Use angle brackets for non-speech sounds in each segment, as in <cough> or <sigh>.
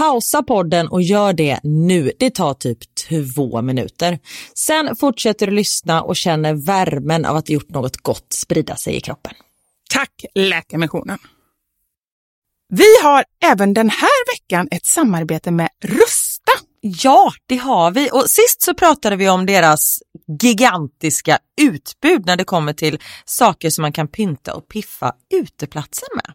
pausa podden och gör det nu. Det tar typ två minuter. Sen fortsätter du lyssna och känner värmen av att ha gjort något gott sprida sig i kroppen. Tack Läkarmissionen! Vi har även den här veckan ett samarbete med Rusta. Ja, det har vi. Och sist så pratade vi om deras gigantiska utbud när det kommer till saker som man kan pynta och piffa uteplatsen med.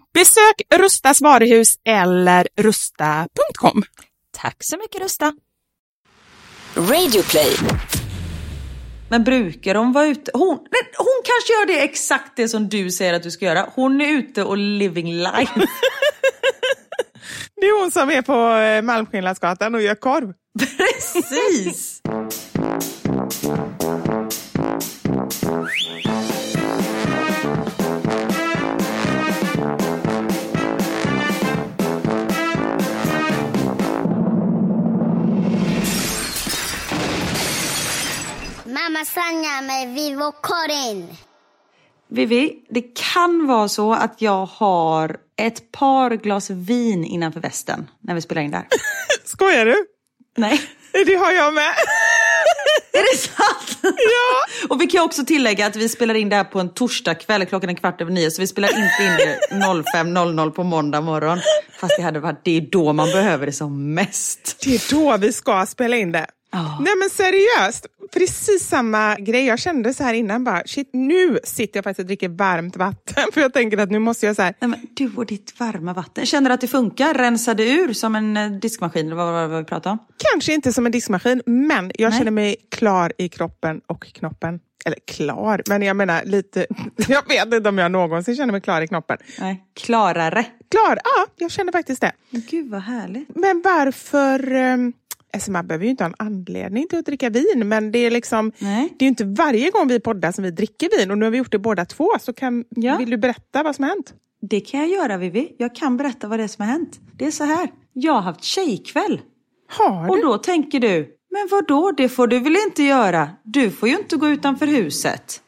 Besök Rustas varuhus eller rusta.com. Tack så mycket Rusta. Radioplay. Men brukar de vara ute? Hon, nej, hon kanske gör det exakt det som du säger att du ska göra. Hon är ute och living life. <laughs> Det är hon som är på eh, Malmskillnadsgatan och gör korv. <laughs> Precis! Mamma Sanja med Vivo Karin. Vivi, det kan vara så att jag har ett par glas vin innanför västen när vi spelar in där. <laughs> Skojar du? Nej. Det har jag med. <laughs> Är det sant? Ja. Och vi kan också tillägga att vi spelar in det här på en torsdagkväll, klockan är kvart över nio, så vi spelar inte in det 05.00 på måndag morgon. Fast det hade varit, det är då man behöver det som mest. Det är då vi ska spela in det. Ja. Nej men seriöst, precis samma grej. Jag kände så här innan bara, shit nu sitter jag faktiskt och dricker varmt vatten. <laughs> För jag tänker att nu måste jag så här, Nej, men du och ditt varma vatten, känner du att det funkar? Rensade ur som en eh, diskmaskin, eller vad var det vi pratade om? kanske inte som en diskmaskin, men jag Nej. känner mig klar i kroppen och knoppen. Eller klar, men jag menar lite, <laughs> jag vet inte om jag någonsin känner mig klar i knoppen. Nej, klarare. Klar, ja, jag känner faktiskt det. Gud vad härligt. Men varför... Um, alltså man behöver ju inte ha en anledning till att dricka vin, men det är liksom... Nej. Det är inte varje gång vi poddar som vi dricker vin och nu har vi gjort det båda två. Så kan, Ja. vill du berätta vad som har hänt? Det kan jag göra Vivi. Jag kan berätta vad det är som har hänt. Det är så här. Jag har haft tjejkväll. Har Och du? då tänker du, men vad då? det får du väl inte göra? Du får ju inte gå utanför huset.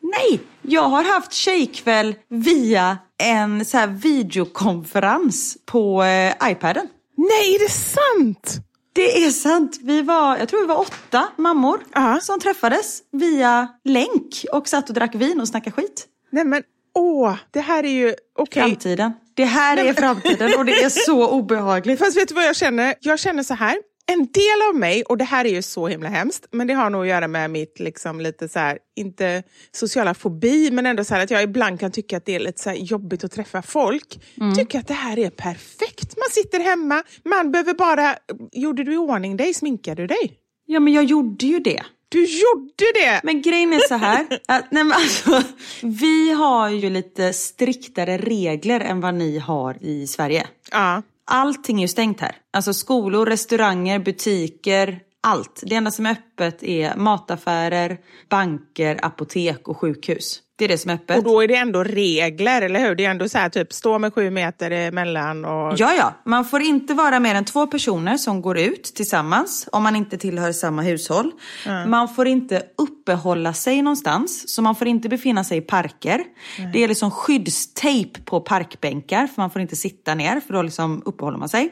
Nej, jag har haft tjejkväll via en så här videokonferens på eh, iPaden. Nej, är det sant? Det är sant. Vi var, jag tror vi var åtta mammor Ja. som träffades via länk och satt och drack vin och snackade skit. Nej men åh, det här är ju... Okej. Framtiden. Det här är framtiden och det är så obehagligt. <laughs> Fast vet du vad jag känner? Jag känner så här. En del av mig, och det här är ju så himla hemskt, men det har nog att göra med mitt liksom lite så här, inte sociala fobi, men ändå så här att jag ibland kan tycka att det är lite så jobbigt att träffa folk. Tycker att det här är perfekt. Man sitter hemma, man behöver bara... Gjorde du i ordning dig? Sminkade du dig? Ja men jag gjorde ju det. Du gjorde det! Men grejen är så här, <laughs> att, nej men alltså, vi har ju lite striktare regler än vad ni har i Sverige. Ja. Allting är ju stängt här. Alltså skolor, restauranger, butiker, allt. Det enda som är öppet är mataffärer, banker, apotek och sjukhus. Det är det som är öppet. Och då är det ändå regler, eller hur? Det är ändå så här, typ stå med sju meter emellan och... Ja, ja. Man får inte vara mer än två personer som går ut tillsammans om man inte tillhör samma hushåll. Man får inte uppehålla sig någonstans, så man får inte befinna sig i parker. Det är liksom skyddstejp på parkbänkar, för man får inte sitta ner, för då liksom uppehåller man sig.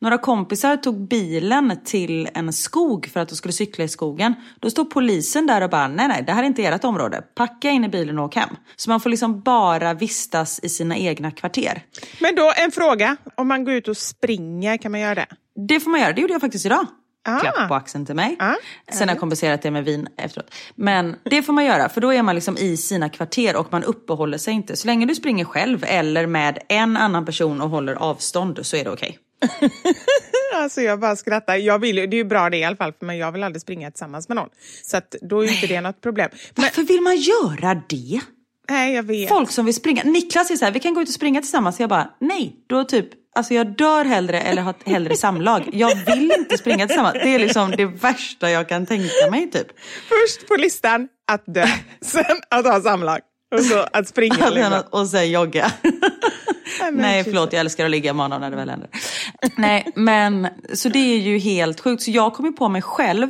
Några kompisar tog bilen till en skog för att de skulle cykla i skogen. Då står polisen där och bara, nej nej, det här är inte ert område. Packa in i bilen och åk hem. Så man får liksom bara vistas i sina egna kvarter. Men då en fråga, om man går ut och springer, kan man göra det? Det får man göra, det gjorde jag faktiskt idag. Ah. Klapp på axeln till mig. Ah. Sen har jag kompenserat det med vin efteråt. Men det får man göra, för då är man liksom i sina kvarter och man uppehåller sig inte. Så länge du springer själv eller med en annan person och håller avstånd så är det okej. <laughs> Alltså jag bara skrattar. Jag vill, det är ju bra det i alla fall, men jag vill aldrig springa tillsammans med någon. Så att då är ju inte det något problem. Men, Varför vill man göra det? nej, jag vet. Folk som vill springa. Niklas är så här, vi kan gå ut och springa tillsammans. Jag bara, nej. Då typ, alltså jag dör hellre eller har hellre samlag. Jag vill inte springa tillsammans. Det är liksom det värsta jag kan tänka mig typ. Först på listan att dö, <laughs> sen att ha samlag och så att springa. Liksom. och sen jogga. Nej, typ förlåt, jag älskar att ligga i morgon när det väl händer. <laughs> Nej men så det är ju helt sjukt. Så jag kom ju på mig själv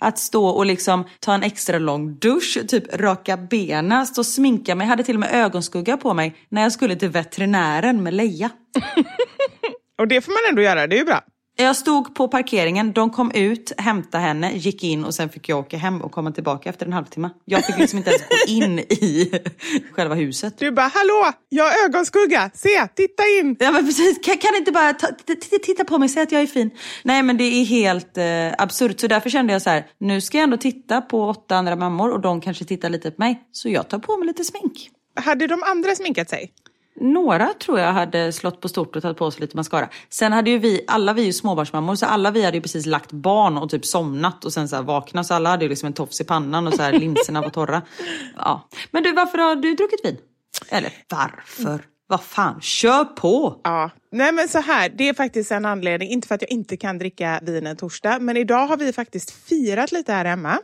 att stå och liksom ta en extra lång dusch, typ raka benen, stå och sminka mig. Jag hade till och med ögonskugga på mig när jag skulle till veterinären med Leia. <laughs> Och det får man ändå göra, det är ju bra. Jag stod på parkeringen, de kom ut, hämtade henne, gick in och sen fick jag åka hem och komma tillbaka efter en halvtimme. Jag fick liksom inte ens gå in i <laughs> själva huset. Du bara, hallå, jag har ögonskugga, se, titta in. Ja men precis, kan, kan inte bara ta, titta på mig säga att jag är fin? Nej men det är helt eh, absurt så därför kände jag så här, nu ska jag ändå titta på åtta andra mammor och de kanske tittar lite på mig. Så jag tar på mig lite smink. Hade de andra sminkat sig? Några tror jag hade slått på stort och tagit på sig lite mascara. Sen hade ju vi, alla vi är ju småbarnsmammor, så alla vi hade ju precis lagt barn och typ somnat och sen så här vaknat. Så alla hade ju liksom en tofs i pannan och så här linserna var torra. <laughs> Ja. Men du, varför har du druckit vin? Eller varför? Vad fan, kör på! Ja, nej men så här, det är faktiskt en anledning, inte för att jag inte kan dricka vin en torsdag, men idag har vi faktiskt firat lite här hemma.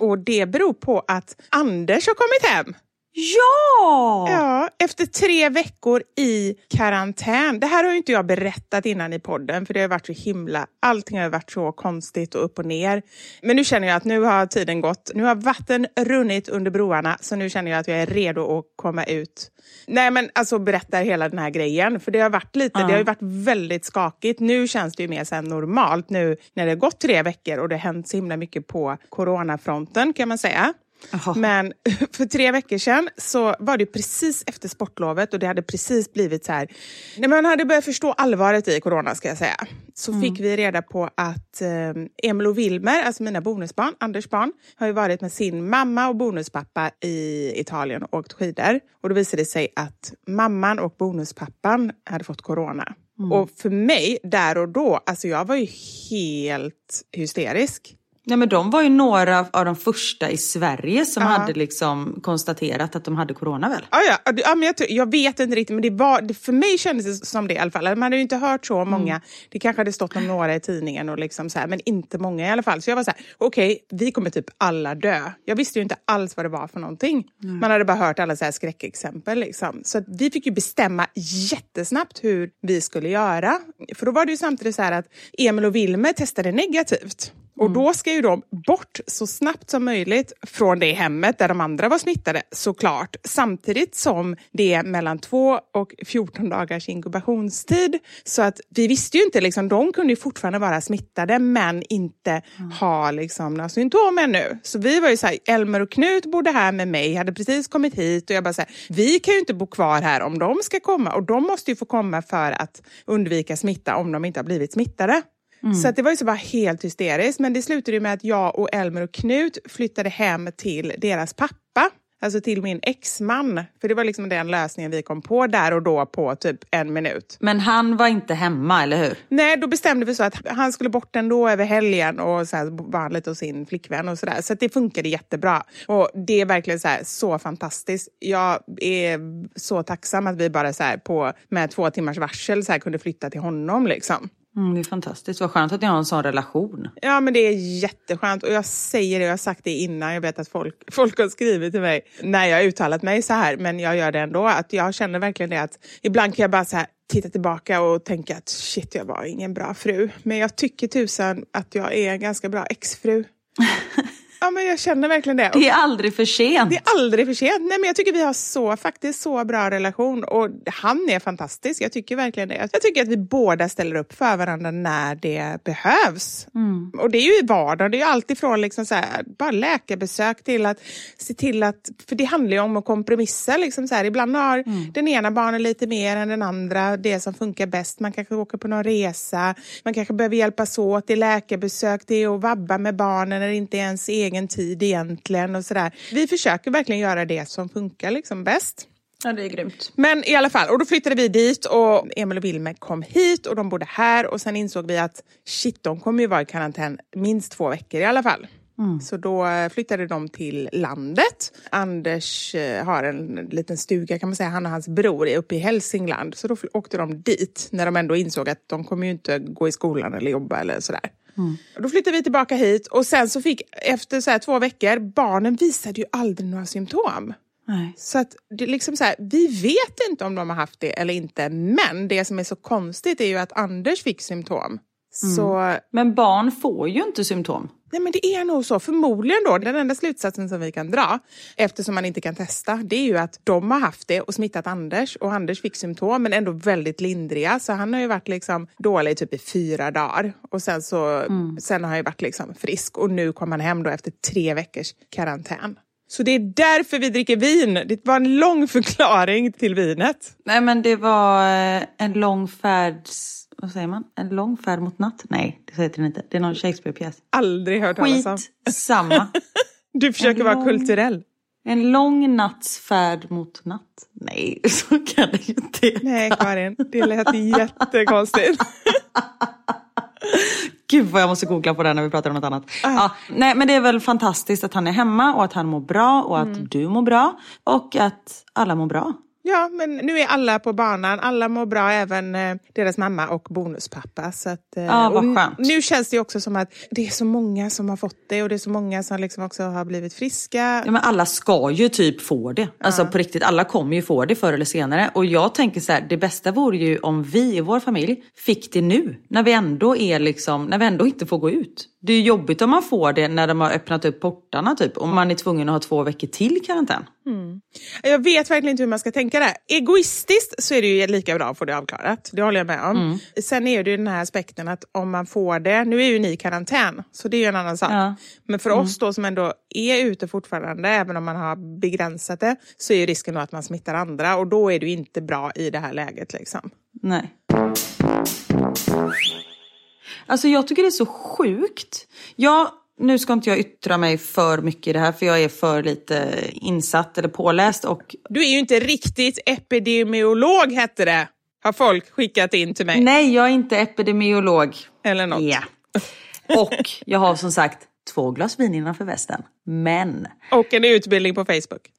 Och det beror på att Anders har kommit hem. Ja! Ja, efter tre veckor i karantän. Det här har ju inte jag berättat innan i podden, för det har varit så himla... Allting har varit så konstigt och upp och ner. Men nu känner jag att nu har tiden gått. Nu har vatten runnit under broarna, så nu känner jag att jag är redo att komma ut. Nej, men alltså berätta hela den här grejen, för det har varit lite, det har varit väldigt skakigt. Nu känns det ju mer här normalt, nu när det har gått tre veckor och det har hänt så himla mycket på coronafronten kan man säga. Jaha. Men <laughs> för tre veckor sedan så var det precis efter sportlovet och det hade precis blivit så här. När man hade börjat förstå allvaret i corona ska jag säga. Så fick vi reda på att eh, Emil och Wilmer, alltså mina bonusbarn, Anders barn, har ju varit med sin mamma och bonuspappa i Italien och åkt skidor. Och då visade det sig att mamman och bonuspappan hade fått corona. Och för mig, där och då, alltså jag var ju helt hysterisk. Nej men de var ju några av de första i Sverige som Ja. hade liksom konstaterat att de hade corona väl? Ja, ja, ja, men jag, jag vet inte riktigt, men det var, för mig kändes det som det i alla fall. Man hade ju inte hört så många. Det kanske hade stått om några i tidningen, och liksom så här, men inte många i alla fall. Så jag var så här, okej, vi kommer typ alla dö. Jag visste ju inte alls vad det var för någonting. Man hade bara hört alla så här skräckexempel. Liksom. Så vi fick ju bestämma jättesnabbt hur vi skulle göra. För då var det ju samtidigt så här att Emil och Wilmer testade negativt. Och då ska ju de bort så snabbt som möjligt från det hemmet där de andra var smittade såklart. Samtidigt som det är mellan 2 och 14 dagars inkubationstid. Så att vi visste ju inte, liksom, de kunde ju fortfarande vara smittade men inte ha liksom, några symptom ännu. Så vi var ju så här, Elmer och Knut bodde här med mig, hade precis kommit hit och jag bara så här, vi kan ju inte bo kvar här om de ska komma och de måste ju få komma för att undvika smitta om de inte har blivit smittade. Så att det var ju så bara helt hysteriskt. Men det slutade ju med att jag och Elmer och Knut flyttade hem till deras pappa. Alltså till min exman. För det var liksom den lösningen vi kom på där och då på typ en minut. Men han var inte hemma, eller hur? Nej, då bestämde vi så att han skulle bort ändå över helgen och så var han lite hos sin flickvän och sådär. Så det funkade jättebra. Och det är verkligen så, här, så fantastiskt. Jag är så tacksam att vi bara så här på, med två timmars varsel så här, kunde flytta till honom liksom. Mm, det är fantastiskt. Vad skönt att ni har en sån relation. Ja, men det är jätteskönt. Och jag säger det, jag har sagt det innan. Jag vet att folk, <laughs> folk har skrivit till mig när jag har uttalat mig så här, men jag gör det ändå. Att jag känner verkligen det att ibland kan jag bara så här, titta tillbaka och tänka att shit, jag var ingen bra fru. Men jag tycker tusan att jag är en ganska bra exfru. <laughs> Ja, men jag känner verkligen det. Det är aldrig för sent. Det är aldrig för sent. Nej, men jag tycker vi har så, faktiskt så bra relation och han är fantastisk. Jag tycker verkligen det. Jag tycker att vi båda ställer upp för varandra när det behövs. Mm. Och det är ju i vardagen. Det är ju alltifrån liksom så här, bara läkarbesök till att se till att, för det handlar ju om att kompromissa. Liksom så här. Ibland har mm. den ena barnen lite mer än den andra, det som funkar bäst. Man kanske åker på någon resa, man kanske behöver hjälpas åt. Det är läkarbesök, det är att vabba med barnen när det inte är ens egen egen tid egentligen och sådär. Vi försöker verkligen göra det som funkar liksom bäst. Ja, det är grymt. Men i alla fall, och då flyttade vi dit och Emil och Wilmer kom hit och de bodde här och sen insåg vi att shit, de kommer ju vara i karantän minst två veckor i alla fall. Mm. Så då flyttade de till landet. Anders eh, har en liten stuga kan man säga, han och hans bror är uppe i Hälsingland. Så då åkte de dit när de ändå insåg att de kommer ju inte gå i skolan eller jobba eller sådär. Mm. Då flyttade vi tillbaka hit och sen så fick, efter så två veckor, barnen visade ju aldrig några symptom. Nej. Så att det liksom så här, vi vet inte om de har haft det eller inte, men det som är så konstigt är ju att Anders fick symptom. Mm. Så... Men barn får ju inte symptom. Nej men det är nog så, förmodligen då. Den enda slutsatsen som vi kan dra, eftersom man inte kan testa, det är ju att de har haft det och smittat Anders och Anders fick symptom men ändå väldigt lindriga. Så han har ju varit liksom dålig typ i fyra dagar och sen så mm. sen har han ju varit liksom frisk och nu kom han hem då efter tre veckors karantän. Så det är därför vi dricker vin. Det var en lång förklaring till vinet. Nej men det var eh, en lång färd vad säger man? En lång färd mot natt? Nej, det heter den inte. Det är någon Shakespeare-pjäs. Aldrig hört talas om. samma. <laughs> du försöker lång, vara kulturell. En lång natts färd mot natt. Nej, <laughs> så kan det ju inte Nej, Karin. Det lät jättekonstigt. <laughs> Gud vad jag måste googla på det när vi pratar om något annat. Uh. Ja, nej, men det är väl fantastiskt att han är hemma och att han mår bra och att mm. du mår bra. Och att alla mår bra. Ja, men nu är alla på banan. Alla mår bra, även eh, deras mamma och bonuspappa. Så att, eh, ja, vad skönt. Nu känns det också som att det är så många som har fått det och det är så många som liksom också har blivit friska. Ja, men alla ska ju typ få det. Alltså ja. på riktigt, alla kommer ju få det förr eller senare. Och jag tänker så här, det bästa vore ju om vi i vår familj fick det nu. När vi ändå är liksom, när vi ändå inte får gå ut. Det är jobbigt om man får det när de har öppnat upp portarna typ. Och man är tvungen att ha två veckor till karantän. Mm. Jag vet verkligen inte hur man ska tänka där. Egoistiskt så är det ju lika bra att få det avklarat. Det håller jag med om. Mm. Sen är det ju den här aspekten att om man får det, nu är ju ni i karantän, så det är ju en annan sak. Ja. Men för mm. oss då som ändå är ute fortfarande, även om man har begränsat det, så är ju risken då att man smittar andra och då är det ju inte bra i det här läget. Liksom. Nej. Alltså jag tycker det är så sjukt. Jag nu ska inte jag yttra mig för mycket i det här för jag är för lite insatt eller påläst. Och... Du är ju inte riktigt epidemiolog hette det. Har folk skickat in till mig. Nej, jag är inte epidemiolog. Eller något. Ja. Och jag har som sagt två glas vin innanför västen. Men... Och en utbildning på Facebook.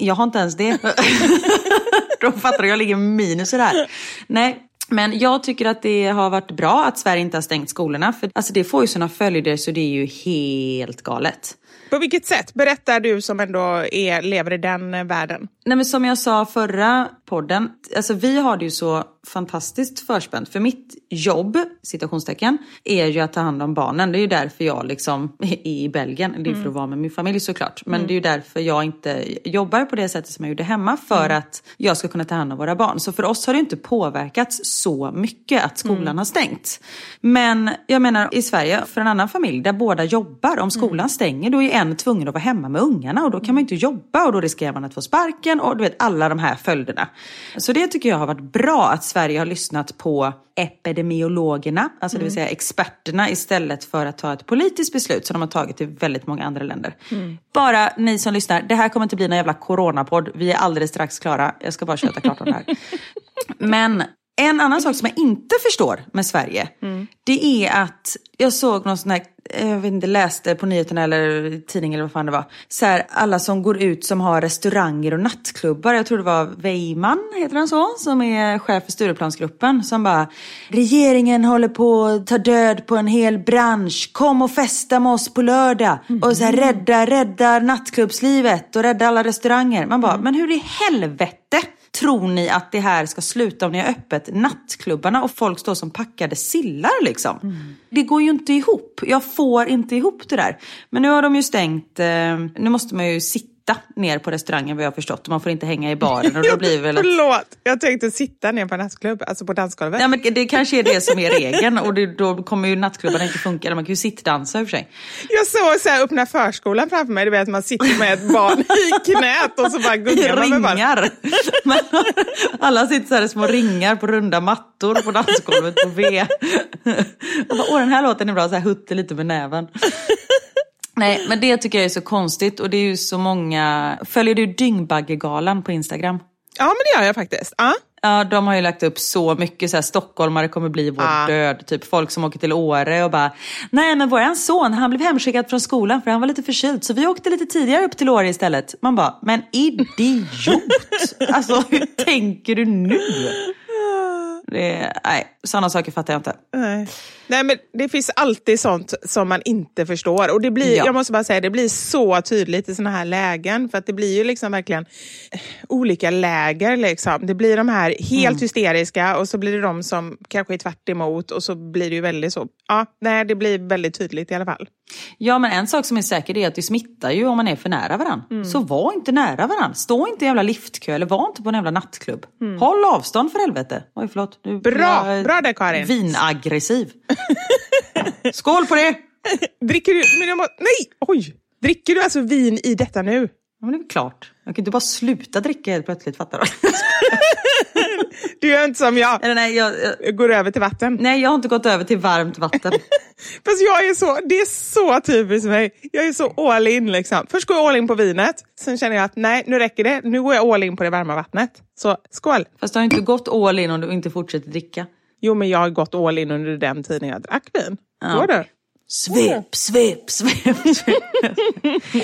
Jag har inte ens det. <laughs> De fattar jag ligger minus i det här. Nej, men jag tycker att det har varit bra att Sverige inte har stängt skolorna. För alltså det får ju sådana följder så det är ju helt galet. På vilket sätt? Berättar du som ändå är, lever i den världen. Nej men som jag sa förra podden, alltså vi har det ju så fantastiskt förspänt. För mitt jobb, citationstecken, är ju att ta hand om barnen. Det är ju därför jag liksom <laughs> är i Belgien. Det är för att mm. vara med min familj såklart. Men mm. det är ju därför jag inte jobbar på det sättet som jag gjorde hemma. För mm. att jag ska kunna ta hand om våra barn. Så för oss har det inte påverkats så mycket att skolan mm. har stängt. Men jag menar i Sverige, för en annan familj där båda jobbar, om skolan mm. stänger då är en tvungen att vara hemma med ungarna. Och då kan man inte jobba och då riskerar man att få sparken och du vet alla de här följderna. Så det tycker jag har varit bra att Sverige har lyssnat på epidemiologerna, alltså det vill mm. säga experterna istället för att ta ett politiskt beslut som de har tagit i väldigt många andra länder. Mm. Bara ni som lyssnar, det här kommer inte bli någon jävla coronapodd. Vi är alldeles strax klara. Jag ska bara köta klart om det här. <laughs> Men en annan sak som jag inte förstår med Sverige, det är att jag såg någon sån här, jag vet inte, läste på nyheterna eller tidningen eller vad fan det var. Så här, alla som går ut som har restauranger och nattklubbar. Jag tror det var Weiman, heter han så? Som är chef för Stureplansgruppen. Som bara, regeringen håller på att ta död på en hel bransch. Kom och festa med oss på lördag. Och så här, rädda, rädda nattklubbslivet och rädda alla restauranger. Man bara, men hur i helvete? Tror ni att det här ska sluta om ni har öppet nattklubbarna och folk står som packade sillar liksom? Det går ju inte ihop. Jag får inte ihop det där. Men nu har de ju stängt, eh, nu måste man ju sitta ner på restaurangen vad jag har förstått. Man får inte hänga i baren och då blir <laughs> väl ett... Förlåt, jag tänkte sitta ner på nattklubb, alltså på dansgolvet. Ja, men det kanske är det som är regeln och det, då kommer ju nattklubbarna inte funka. Eller man kan ju sittdansa i och för sig. Jag såg så här, öppna förskolan framför mig, du vet man sitter med ett barn <laughs> i knät och så bara gungar man med. Ringar. Men <laughs> Alla sitter så här i små ringar på runda mattor på dansgolvet på V. Och bara, Åh, den här låten är bra, så här hutter lite med näven. Nej, men det tycker jag är så konstigt och det är ju så många... Följer du Dyngbaggegalan på Instagram? Ja, men det gör jag faktiskt. Ja. Ja, de har ju lagt upp så mycket så här, stockholmare kommer bli vår Ah. död. Typ folk som åker till Åre och bara, nej men våran son han blev hemskickad från skolan för han var lite förkyld så vi åkte lite tidigare upp till Åre istället. Man bara, men idiot! <laughs> alltså hur tänker du nu? Det, nej, sådana saker fattar jag inte. Nej. Nej, men det finns alltid sånt som man inte förstår. Och det blir, Ja. jag måste bara säga, det blir så tydligt i såna här lägen. För att det blir ju liksom verkligen olika läger. Liksom. Det blir de här helt Mm. hysteriska och så blir det de som kanske är tvärt emot och så blir det ju väldigt så. Ja, nej, det blir väldigt tydligt i alla fall. Ja, men en sak som är säker är att det smittar ju om man är för nära varandra. Så var inte nära varandra. Stå inte i jävla liftkö eller var inte på en jävla nattklubb. Håll avstånd för helvete. Oj, förlåt. Nu Bra, jag, eh, bra där, Karin. Vinaggressiv. <laughs> Skål på det! Dricker du... Men jag må, nej! Oj! Dricker du alltså vin i detta nu? Ja, men det är väl klart. Jag kan inte bara sluta dricka helt plötsligt, fattar du? <laughs> Du gör inte som jag. Eller nej, jag, jag, Jag går över till vatten. nej, jag har inte gått över till varmt vatten. <laughs> Fast jag är så, det är så typiskt mig. Jag är så all in liksom. Först går jag all in på vinet, sen känner jag att nej, nu räcker det. Nu går jag all in på det varma vattnet. Så skål! Fast du har inte gått all in om du inte fortsätter dricka. Jo, men jag har gått all in under den tiden jag drack vin. Ja. Går det? Svep, svep, svep. svep.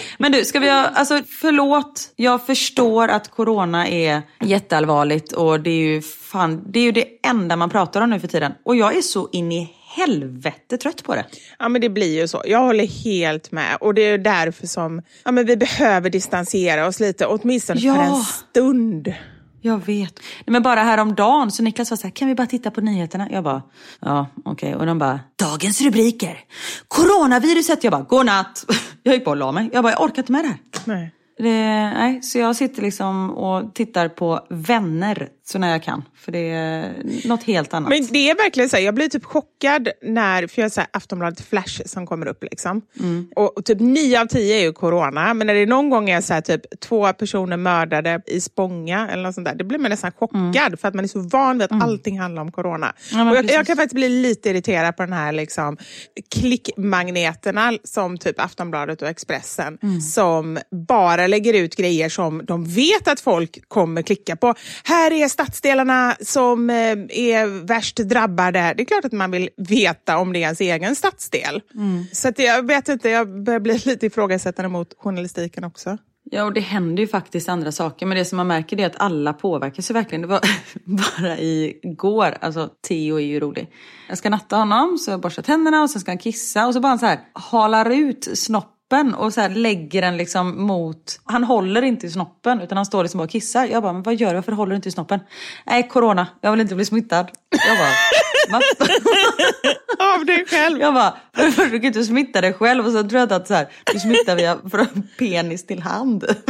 <laughs> Men du, ska vi ha, alltså förlåt, jag förstår att corona är jätteallvarligt och det är ju fan, det är ju det enda man pratar om nu för tiden. Och jag är så in i helvete trött på det. Ja, men det blir ju så. Jag håller helt med. Och det är därför som ja, men vi behöver distansera oss lite, åtminstone Ja. för en stund. Jag vet. Nej, men bara häromdagen så Niklas var så här, kan vi bara titta på nyheterna? Jag bara, ja okej. Och de bara, dagens rubriker. Coronaviruset. Jag bara, godnatt. <laughs> Jag gick på och la mig. Jag bara, jag orkar inte med det här. Nej. Det, nej, så jag sitter liksom och tittar på vänner så när jag kan. För det är något helt annat. Men det är verkligen så här, jag blir typ chockad när, för jag har så här Aftonbladet Flash som kommer upp liksom. Och, och typ nio av tio är ju corona, men när det någon gång är så här typ två personer mördade i Spånga eller något sånt där, det blir man nästan chockad för att man är så van vid att allting handlar om corona. Ja, och jag, jag kan faktiskt bli lite irriterad på den här liksom klickmagneterna som typ Aftonbladet och Expressen som bara lägger ut grejer som de vet att folk kommer klicka på. Här är stadsdelarna som eh, är värst drabbade. Det är klart att man vill veta om det är ens egen stadsdel. Så att jag vet inte, jag börjar bli <laughs> lite ifrågasättande mot journalistiken också. Ja, och det händer ju faktiskt andra saker. Men det som man märker är att alla påverkas ju verkligen. Det var <laughs> bara igår, alltså Theo är ju rolig. Jag ska natta honom, så jag borstar tänderna och sen ska han kissa. Och så bara han så här halar ut snoppen och så lägger den liksom mot... Han håller inte i snoppen utan han står liksom och kissar. Jag bara, men vad gör du? Varför håller du inte i snoppen? Nej, corona. Jag vill inte bli smittad. Jag bara, va? <laughs> Av dig själv. Jag bara, första, du kan inte smitta dig själv och så tror jag att så här, du smittar via från penis till hand. <laughs>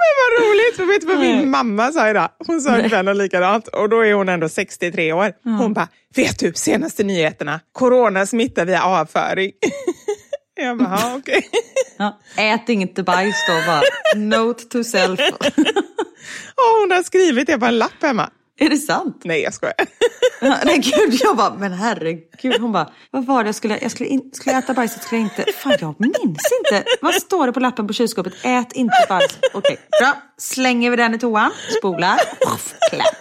Men vad roligt, för vet du vad min mamma sa idag? Hon sa något likadant och då är hon ändå 63 år. Hon bara, vet du, senaste nyheterna, corona smittar via avföring. <laughs> Jag bara, okej. <laughs> Ja, ät inte bajs då bara. Note to self. Och hon har skrivit det på en lapp hemma. Är det sant? Nej, jag skojar. <laughs> Ja, Nej gud, jag bara, men herregud. Hon bara, vad var det jag skulle, jag skulle, in, skulle jag äta bajset skulle jag inte, fan jag minns inte. Vad står det på lappen på kylskåpet? Ät inte bajs. Okej, bra. Slänger vi den i toan, spolar, klart.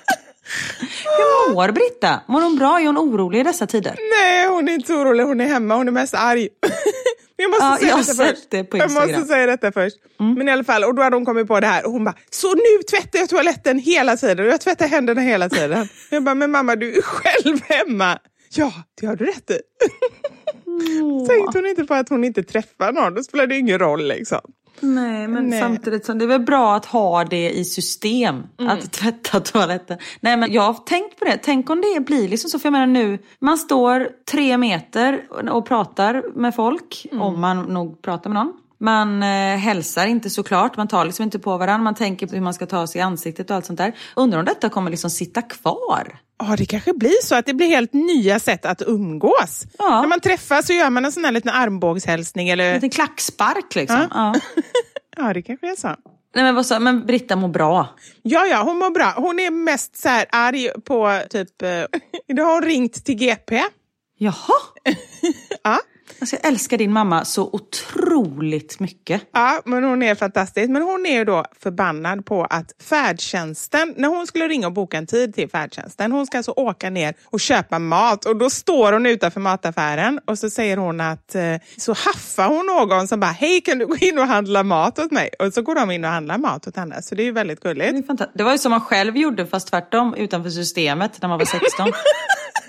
Hur mår Britta? Mår hon bra? Är hon orolig i dessa tider? Nej, hon är inte orolig. Hon är hemma. Hon är mest arg. <laughs> jag måste Ja, säga jag detta först. det jag måste säga detta först. Men i alla fall, och då hade hon kommit på det här. Och hon bara, så nu tvättar jag toaletten hela tiden. Och jag tvättar händerna hela tiden. <laughs> jag bara, men mamma du är själv hemma. Ja, det har du rätt i. <laughs> Tänkte hon inte på att hon inte träffar någon, då spelar det ingen roll liksom. Nej, men Nej. samtidigt så det är väl bra att ha det i system. Att tvätta toaletten. Nej, men jag har tänkt på det. Tänk om det blir liksom så. För jag menar nu, man står tre meter och pratar med folk. Om man nog pratar med någon. Man eh, hälsar inte såklart, man tar liksom inte på varandra. Man tänker på hur man ska ta sig i ansiktet och allt sånt där. Undrar om detta kommer liksom sitta kvar? Ja, det kanske blir så att det blir helt nya sätt att umgås. Ja. När man träffas så gör man en sån här liten armbågshälsning. Eller... En liten klackspark liksom. Ja. Ja, <laughs> det kanske är så. Nej, men, vad sa, men Britta mår bra. Ja, ja, hon mår bra. Hon är mest så här arg på typ... Eh, <laughs> idag har hon ringt till GP. Jaha. <laughs> Ja. Alltså, jag älskar din mamma så otroligt mycket. Ja, men hon är fantastisk. Men hon är ju då förbannad på att färdtjänsten, när hon skulle ringa och boka en tid till färdtjänsten, hon ska alltså åka ner och köpa mat och då står hon utanför mataffären och så säger hon att, eh, så haffar hon någon som bara, hej kan du gå in och handla mat åt mig? Och så går de in och handlar mat åt henne, så det är ju väldigt Det, gulligt. fantastiskt. det var ju som man själv gjorde fast tvärtom utanför systemet när man var 16. <laughs>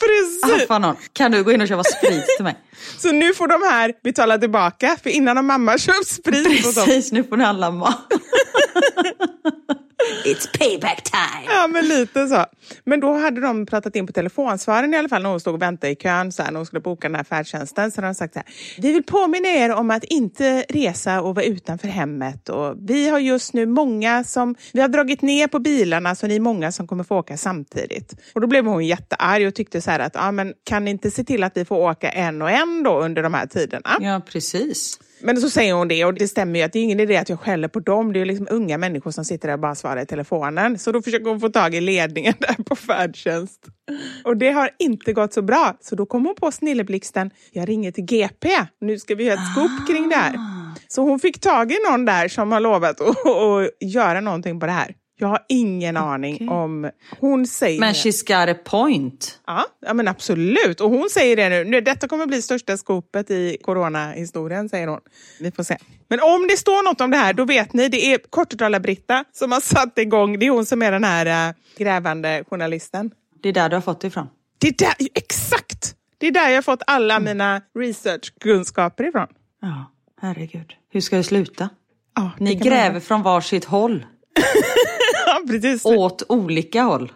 Precis! Affa någon. Kan du gå in och köpa sprit till mig? <laughs> Så nu får de här betala tillbaka, för innan har mamma köpt sprit. Precis, nu får ni handla mat. <laughs> It's payback time! Ja, men lite så. Men då hade de pratat in på telefonsvaren i alla fall när hon stod och väntade i kön så här, när hon skulle boka den här färdtjänsten. Så hade de sagt så här, vi vill påminna er om att inte resa och vara utanför hemmet. Och vi har just nu många som, vi har dragit ner på bilarna så ni är många som kommer få åka samtidigt. Och då blev hon jättearg och tyckte så här att, ja men kan ni inte se till att vi får åka en och en då under de här tiderna? Ja, precis. Men så säger hon det och det stämmer ju att det är ingen idé att jag skäller på dem. Det är liksom unga människor som sitter där och bara svarar i telefonen. Så då försöker hon få tag i ledningen <laughs> där på färdtjänst. Och det har inte gått så bra. Så då kom hon på snilleblixten, jag ringer till GP. Nu ska vi göra ett scoop kring det här. Så hon fick tag i någon där som har lovat att, <laughs> att göra någonting på det här. Jag har ingen aning om... Hon säger... Men she's got a point. Ja, ja, men absolut. Och hon säger det nu. nu. Detta kommer bli största skopet i coronahistorien, säger hon. Vi får se. Men om det står något om det här, då vet ni. Det är Kortedala-Britta som har satt igång. Det är hon som är den här äh, grävande journalisten. Det är där du har fått det ifrån. Det är där, exakt! Det är där jag har fått alla mina researchkunskaper ifrån. Ja, herregud. Hur ska det sluta? Ja, det Ni gräver från varsitt håll. <laughs> Ja, <laughs> precis. Åt olika håll.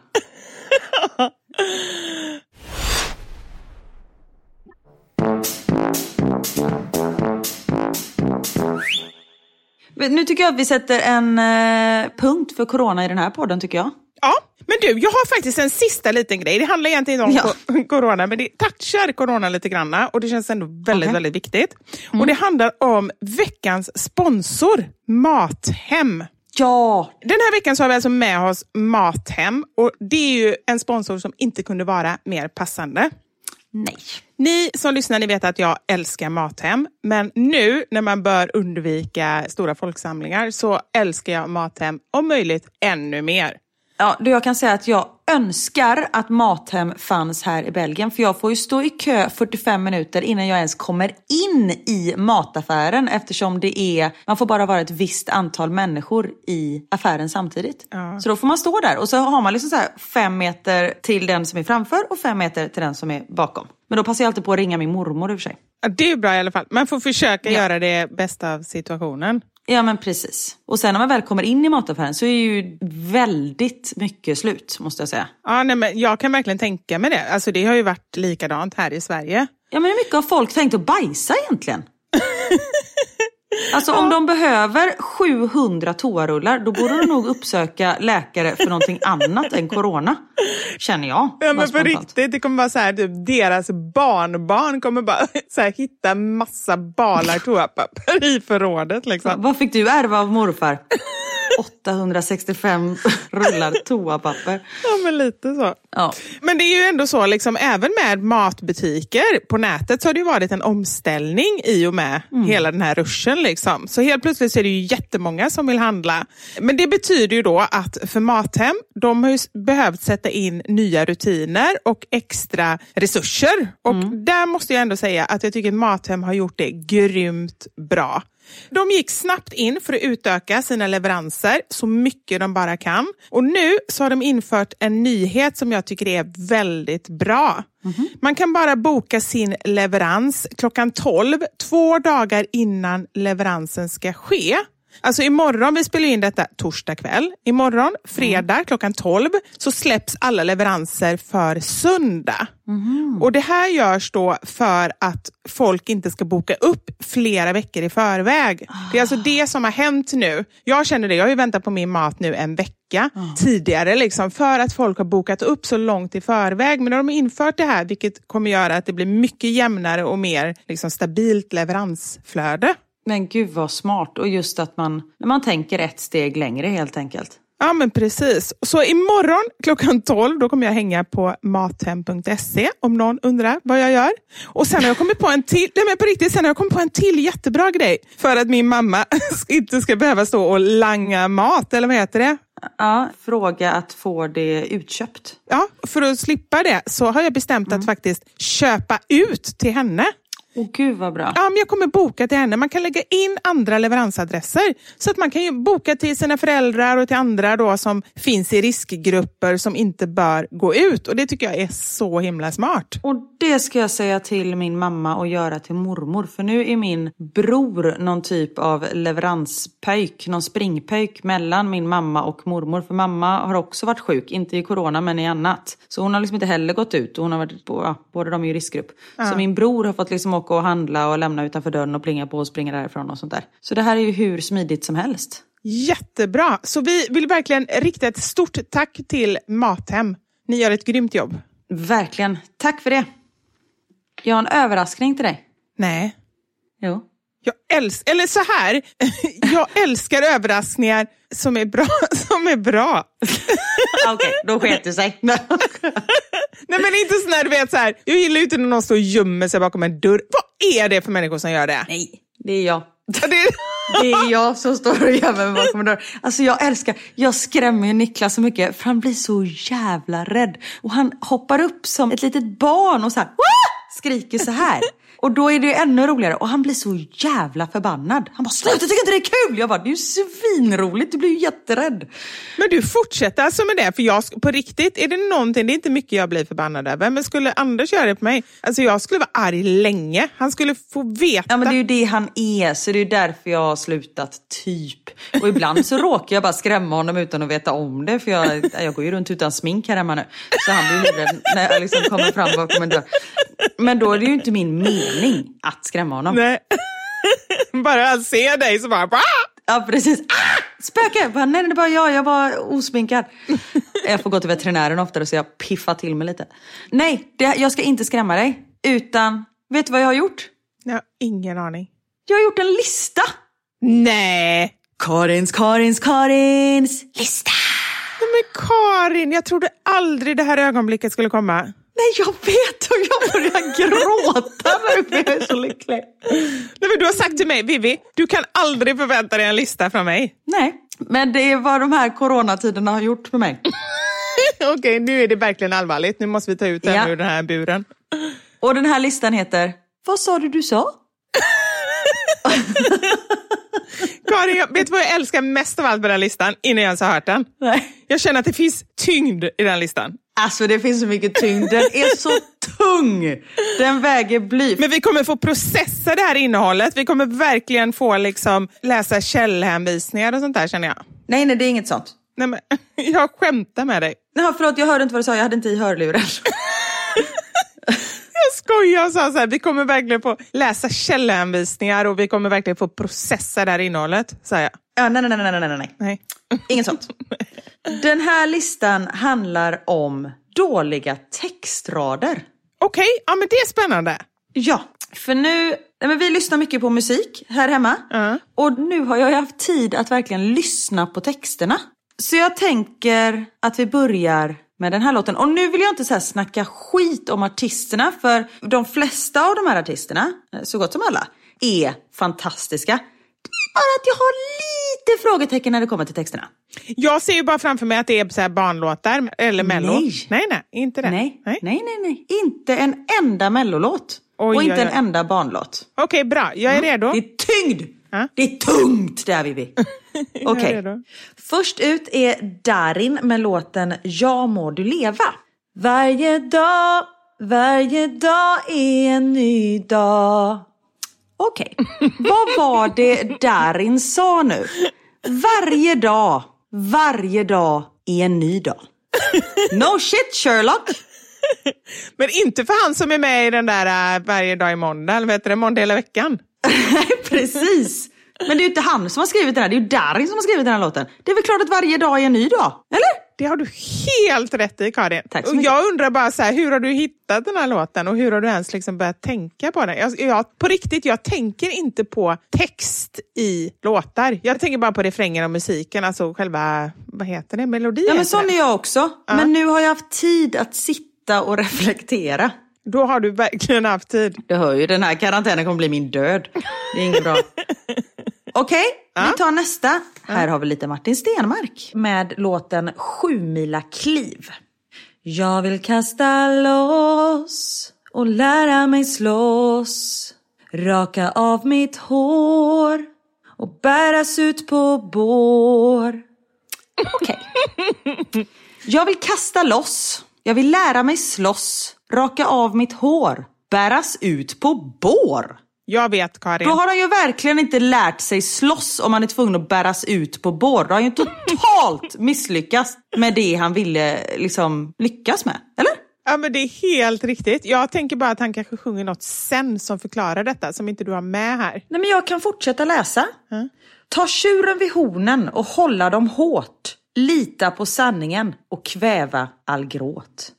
Nu tycker jag att vi sätter en eh, punkt för corona i den här podden tycker jag. Ja, men du, jag har faktiskt en sista liten grej. Det handlar egentligen inte om Ja. <laughs> corona, men det touchar corona lite granna och det känns ändå väldigt. Mm. väldigt viktigt. Och det handlar om veckans sponsor, Mathem. Ja, Den här veckan så har vi alltså med oss Mathem och det är ju en sponsor som inte kunde vara mer passande. nej. Ni som lyssnar ni vet att jag älskar Mathem, men nu när man bör undvika stora folksamlingar så älskar jag Mathem om möjligt ännu mer. Ja, du, jag kan säga att jag önskar att Mathem fanns här i Belgien. För jag får ju stå i kö 45 minuter innan jag ens kommer in i mataffären. Eftersom det är, man får bara vara ett visst antal människor i affären samtidigt. Så då får man stå där och så har man liksom så fem meter till den som är framför och fem meter till den som är bakom. Men då passar jag alltid på att ringa min mormor i och för sig. Ja, det är bra i alla fall. Man får försöka Ja. göra det bästa av situationen. Ja men precis. Och sen när man väl kommer in i mataffären så är ju väldigt mycket slut måste jag säga. Ja, nej, men jag kan verkligen tänka mig det. Alltså, det har ju varit likadant här i Sverige. Ja men hur mycket har folk tänkt att bajsa egentligen? <laughs> Alltså om de behöver 700 toarullar då borde de nog uppsöka läkare för någonting annat än corona. Känner jag. Ja, men spontant. riktigt, det kommer vara så här, typ, deras barnbarn kommer bara <laughs> så här, hitta massa balar toapapper i förrådet. Liksom. Vad fick du ärva av morfar? 865 rullar toapapper. Ja, men lite så. Ja. Men det är ju ändå så, liksom, även med matbutiker på nätet så har det ju varit en omställning i och med hela den här ruschen. Liksom. Så helt plötsligt så är det ju jättemånga som vill handla. Men det betyder ju då att för Mathem, de har behövt sätta in nya rutiner och extra resurser. Och där måste jag ändå säga att jag tycker att Mathem har gjort det grymt bra. De gick snabbt in för att utöka sina leveranser så mycket de bara kan. Och nu så har de infört en nyhet som jag tycker är väldigt bra. Man kan bara boka sin leverans klockan 12, två dagar innan leveransen ska ske. Alltså imorgon, vi spelar in detta torsdag kväll. Imorgon, fredag klockan 12, så släpps alla leveranser för söndag. Och Det här görs då för att folk inte ska boka upp flera veckor i förväg. Det är alltså det som har hänt nu. Jag känner det, jag har ju väntat på min mat nu en vecka tidigare liksom, för att folk har bokat upp så långt i förväg. Men nu har de infört det här vilket kommer göra att det blir mycket jämnare och mer liksom, stabilt leveransflöde. Men gud vad smart. Och just att man, när man tänker ett steg längre helt enkelt. Ja men precis. Så imorgon klockan 12 då kommer jag hänga på mathem.se om någon undrar vad jag gör. Och sen har jag kommit på en till, nej men på riktigt, sen har jag kommit på en till jättebra grej för att min mamma <laughs> inte ska behöva stå och langa mat, eller vad heter det? Ja, fråga att få det utköpt. Ja, för att slippa det så har jag bestämt att faktiskt köpa ut till henne. Åh gud vad bra. Ja, men jag kommer boka till henne. Man kan lägga in andra leveransadresser. Så att man kan ju boka till sina föräldrar och till andra då som finns i riskgrupper som inte bör gå ut. Och Det tycker jag är så himla smart. Och det ska jag säga till min mamma och göra till mormor. För nu är min bror någon typ av leveranspöjk, någon springpöjk mellan min mamma och mormor. För mamma har också varit sjuk, inte i corona men i annat. Så hon har liksom inte heller gått ut och hon har varit på, ja, båda de är ju riskgrupp. Så min bror har fått liksom åka och handla och lämna utanför dörren och plinga på och springa därifrån och sånt där. Så det här är ju hur smidigt som helst. Jättebra! Så vi vill verkligen rikta ett stort tack till Mathem. Ni gör ett grymt jobb. Verkligen. Tack för det. Jag har en överraskning till dig. Nej. Jo. Jag älskar, eller så här, <laughs> jag älskar överraskningar som är bra. <laughs> Som är bra. <laughs> Okej, då sket det sig. Nej men inte sån här, du vet så här, jag gillar ju inte när någon står och gömmer sig bakom en dörr. Vad är det för människor som gör det? Nej, det är jag. Det, Det är jag som står och gömmer mig bakom en dörr. Alltså jag älskar, jag skrämmer ju Niklas så mycket för han blir så jävla rädd. Och han hoppar upp som ett litet barn och så här, skriker så här. Och då är det ju ännu roligare och han blir så jävla förbannad. Han bara sluta, jag tycker inte det är kul! Jag bara det är ju svinroligt, du blir ju jätterädd. men du fortsätter alltså med det, för jag, på riktigt, är det någonting, det är inte mycket jag blir förbannad över, men skulle Anders göra det på mig, alltså jag skulle vara arg länge. Han skulle få veta. Ja men det är ju det han är, så det är därför jag har slutat typ. Och ibland så råkar jag bara skrämma honom utan att veta om det, för jag, jag går ju runt utan smink här hemma nu. Så han blir livrädd när jag liksom kommer fram bakom en dörr. Men då är det ju inte min mening att skrämma honom. Nej. <laughs> Bara han ser dig så bara... "Bah!" Ja precis. Ah! Spöke! Bara, nej det är bara jag, jag var osminkad. Jag får gå till veterinären oftare så jag piffar till mig lite. Nej, det, jag ska inte skrämma dig. Utan, vet du vad jag har gjort? Jag har ingen aning. Jag har gjort en lista. Nej. Karins, Karins, Karins lista. Nej, Men Karin, jag trodde aldrig det här ögonblicket skulle komma. Nej, jag vet och jag börjar gråta nu för jag är så lycklig. Nej, men du har sagt till mig, Vivi, du kan aldrig förvänta dig en lista från mig. Nej, men det är vad de här coronatiderna har gjort för mig. <laughs> Okej, nu är det verkligen allvarligt. Nu måste vi ta ut den Ja. ur den här buren. Och den här listan heter Vad sa du du sa? <laughs> Karin, jag, vet du vad jag älskar mest av allt med den här listan innan jag ens har hört den? Nej. Jag känner att det finns tyngd i den listan. Alltså det finns så mycket tyngd. Den är så tung. Den väger bly. Men vi kommer få processa det här innehållet. Vi kommer verkligen få liksom läsa källhänvisningar och sånt där känner jag. Nej, nej, det är inget sånt. Nej, men, <laughs> jag skämtar med dig. Nej, förlåt, jag hörde inte vad du sa. Jag hade inte i hörluren. <laughs> Skojar och sa så här, vi kommer verkligen få läsa källhänvisningar och vi kommer verkligen få processa det här innehållet, sa jag. Ja, nej, nej, nej, nej, nej, nej. Nej. Inget sånt. <laughs> Den här listan handlar om dåliga textrader. Okej, ja men det är spännande. Ja, För nu, men vi lyssnar mycket på musik här hemma. Och nu har jag haft tid att verkligen lyssna på texterna. Så jag tänker att vi börjar med den här låten. Och nu vill jag inte så här snacka skit om artisterna. För de flesta av de här artisterna, eh, så gott som alla, är fantastiska. Det är bara att jag har lite frågetecken när det kommer till texterna. Jag ser ju bara framför mig att det är så här barnlåtar eller mello. Nej. nej, nej inte det. Nej, nej, nej, nej. Inte en enda mellolåt. Oj, och inte oj, oj. en enda barnlåt. Okej, bra. Jag är redo. Det är tyngd! Ja. Det är tungt där Vivi. <laughs> Okej. är redo. Först ut är Darin med låten Ja må du leva. Varje dag, varje dag är en ny dag. Okej, <laughs> vad var det Darin sa nu? Varje dag, varje dag är en ny dag. No shit Sherlock! Men inte för han som är med i den där äh, Varje dag i måndag, eller vad heter det, Måndag hela veckan. Precis. Men det är ju inte han som har skrivit den här, det är ju Darin som har skrivit den här låten. Det är väl klart att varje dag är en ny dag, eller? Det har du helt rätt i Karin. Tack så och mycket. jag undrar bara så här, hur har du hittat den här låten och hur har du ens liksom börjat tänka på den? Jag, jag, på riktigt, jag tänker inte på text i låtar. Jag tänker bara på refrängen och musiken, alltså själva, vad heter det, melodin? Ja, men sån är jag också. Men nu har jag haft tid att sitta och reflektera. Då har du verkligen haft tid. Du hör ju, den här karantänen kommer bli min död. Det är inget bra. <laughs> Okej, vi tar nästa. Här har vi lite Martin Stenmark med låten Sjumila kliv. Jag vill kasta loss och lära mig slåss. Raka av mitt hår och bäras ut på bår. Okej. <laughs> Jag vill kasta loss. Jag vill lära mig slåss. Raka av mitt hår. Bäras ut på bår. Jag vet Karin. Då har han ju verkligen inte lärt sig slåss om han är tvungen att bäras ut på bår. Då har han ju totalt <laughs> misslyckats med det han ville liksom lyckas med. Eller? Ja, men det är helt riktigt. Jag tänker bara att han kanske sjunger något sen som förklarar detta, som inte du har med här. Nej men jag kan fortsätta läsa. Ta tjuren vid hornen och hålla dem hårt. Lita på sanningen och kväva all gråt.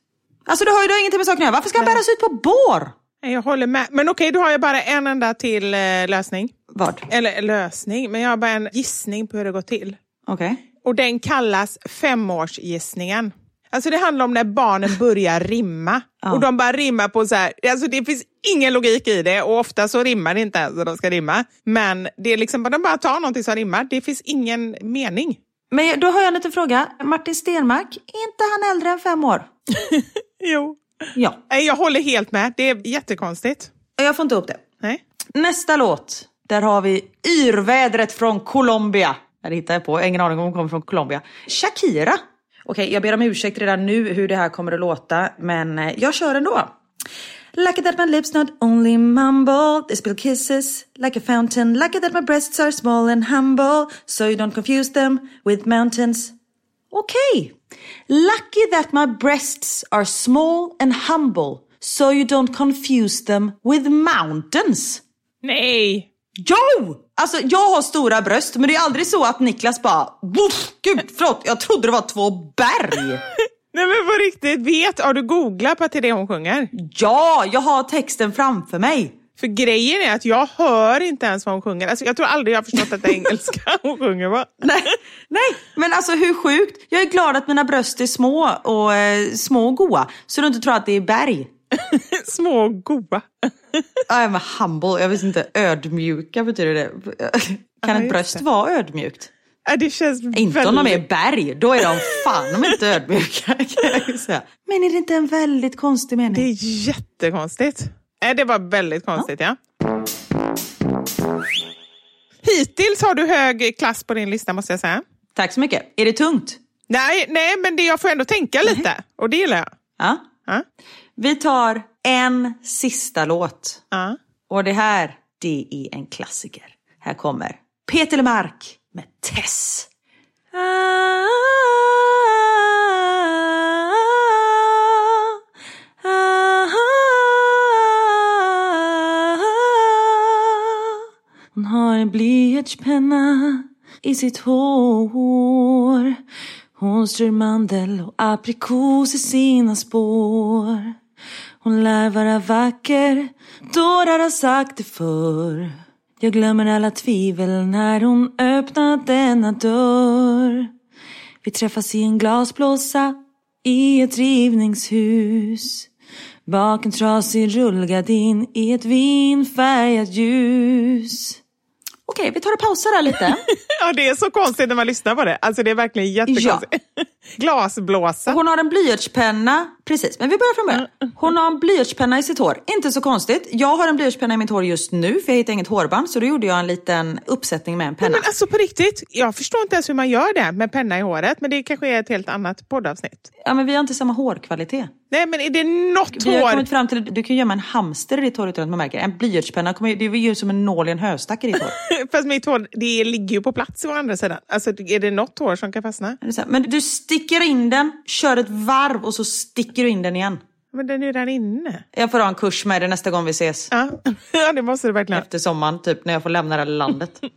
Alltså det har ju då ingenting med saken att göra. Varför ska han bäras ut på bår? Jag håller med. Men okej, då har jag bara en enda till eh, lösning. Vad? Eller lösning, men jag har bara en gissning på hur det går till. Okej. Och den kallas femårsgissningen. Alltså det handlar om när barnen börjar rimma. Och de bara rimmar på så här, alltså det finns ingen logik i det och ofta så rimmar det inte ens när de ska rimma. Men det är liksom, de bara tar någonting som rimmar. Det finns ingen mening. Men då har jag en liten fråga. Martin Stenmark, är inte han äldre än fem år? <laughs> Jo. Ja, Jag håller helt med. Det är jättekonstigt. jag får inte ihop det. Nej. Nästa låt, där har vi yrvädret från Colombia. Det hittar jag på, ingen aning om hon kommer från Colombia. Shakira. Okej, jag ber om ursäkt redan nu hur det här kommer att låta, men eh, jag kör ändå. Like it that my lips not only mumble, they spill kisses like a fountain. Like it that my breasts are small and humble, so you don't confuse them with mountains. Okej. Lucky that my breasts are small and humble, so you don't confuse them with mountains. Nej. Jo! Alltså jag har stora bröst men det är aldrig så att Niklas bara Woof, Gud förlåt, jag trodde det var två berg. <laughs> Nej men på riktigt, vet, har du googlat på att det är det hon sjunger? Ja, jag har texten framför mig. För grejen är att jag hör inte ens vad hon sjunger. Alltså, jag tror aldrig jag har förstått att det är engelska <laughs> hon sjunger va? Nej, nej, men alltså hur sjukt. Jag är glad att mina bröst är små och eh, små och goa så du inte tror att det är berg. <laughs> Små och goa. I'm humble, jag visste inte ödmjuka betyder det. Kan ett bröst vara ödmjukt? Ja, det känns Inte om de är berg, då är de fan är inte ödmjuka. Men är det inte en väldigt konstig mening? Det är jättekonstigt. Nej, det var väldigt konstigt ja. Hittills har du hög klass på din lista måste jag säga. Tack så mycket. Är det tungt? Nej, nej men det, jag får ändå tänka lite och det gillar jag. Ja. Ja. Vi tar en sista låt. Ja. Och det här, det är en klassiker. Här kommer Peter Lemark med Tess. Hon har en blyertspenna i sitt hår Hon strör mandel och aprikos i sina spår Hon lär vara vacker, dårar har sagt det förr. Jag glömmer alla tvivel när hon öppnar denna dörr. Vi träffas i en glasblåsa i ett rivningshus. Bak en trasig rullgardin i ett vinfärgat ljus. Okej, vi tar och pausar där lite. <laughs> Ja, det är så konstigt när man lyssnar på det. Alltså det är verkligen jättekonstigt. <laughs> Glasblåsa. Hon har en blyertspenna, precis, men vi börjar från början. Hon har en blyertspenna i sitt hår, inte så konstigt. Jag har en blyertspenna i mitt hår just nu för jag hittade inget hårband så då gjorde jag en liten uppsättning med en penna. Nej, men alltså på riktigt, jag förstår inte ens hur man gör det med penna i håret, men det kanske är ett helt annat poddavsnitt. Ja men vi har inte samma hårkvalitet. Nej, men är det något Vi har hår... kommit fram till att du kan gömma en hamster i ditt hår utan att man märker. En blyertspenna, kommer, det är ju som en nål i en höstack i ditt hår. <laughs> Fast mitt hår det ligger ju på plats å andra sidan. Alltså är det något hår som kan fastna? Men du sticker in den, kör ett varv och så sticker du in den igen. Men den är ju redan inne. Jag får ha en kurs med det nästa gång vi ses. Ja, <laughs> ja det måste du verkligen. Efter sommaren, typ när jag får lämna det här landet. <laughs>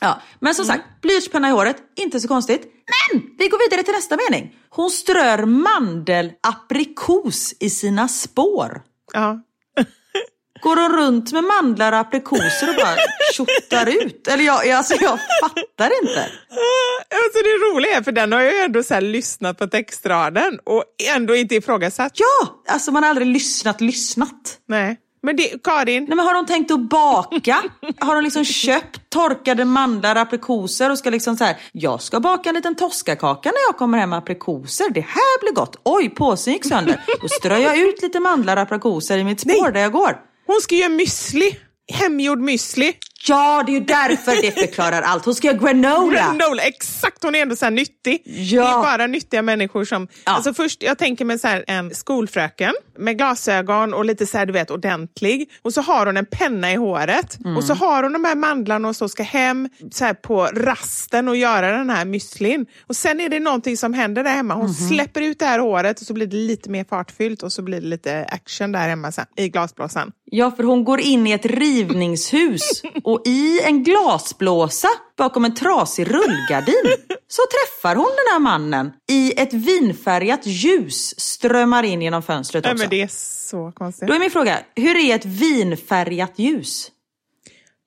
Ja, men som sagt, blyertspenna i håret, inte så konstigt. Men vi går vidare till nästa mening. Hon strör mandel-aprikos i sina spår. Ja. Går hon runt med mandlar och aprikoser och bara tjottar ut? Eller jag, jag- alltså jag fattar inte. Alltså det roliga är, för den har jag ju ändå så lyssnat på textraden och ändå inte ifrågasatt. Ja, alltså man har aldrig lyssnat, lyssnat. Nej. Men det, Karin, Nej men har de tänkt att baka? Har de liksom köpt torkade mandlar, aprikoser och ska liksom så här, jag ska baka en liten toskakaka när jag kommer hem med aprikoser. Det här blir gott. Oj, påsen gick sönder. Då strör jag ut lite mandlar och aprikoser i mitt spår Nej. där jag går hon ska göra müsli. Hemgjord müsli. Ja, det är ju därför det förklarar allt. Hon ska göra granola. Granola, exakt, hon är ändå så här nyttig. Ja. Det är bara nyttiga människor som... Ja. Alltså först, jag tänker mig så här, en skolfröken med glasögon och lite så här, du vet, ordentlig. Och så har hon en penna i håret. Mm. Och så har hon de här mandlarna och så ska hem så här, på rasten och göra den här müslin. Och sen är det någonting som händer där hemma. Hon Mhm. släpper ut det här håret och så blir det lite mer fartfyllt och så blir det lite action där hemma sen, i glasblåsan. Ja, för hon går in i ett rivningshus och i en glasblåsa bakom en trasig rullgardin så träffar hon den här mannen i ett vinfärgat ljus strömmar in genom fönstret Nej, också. men det är så konstigt. Då är min fråga, hur är ett vinfärgat ljus?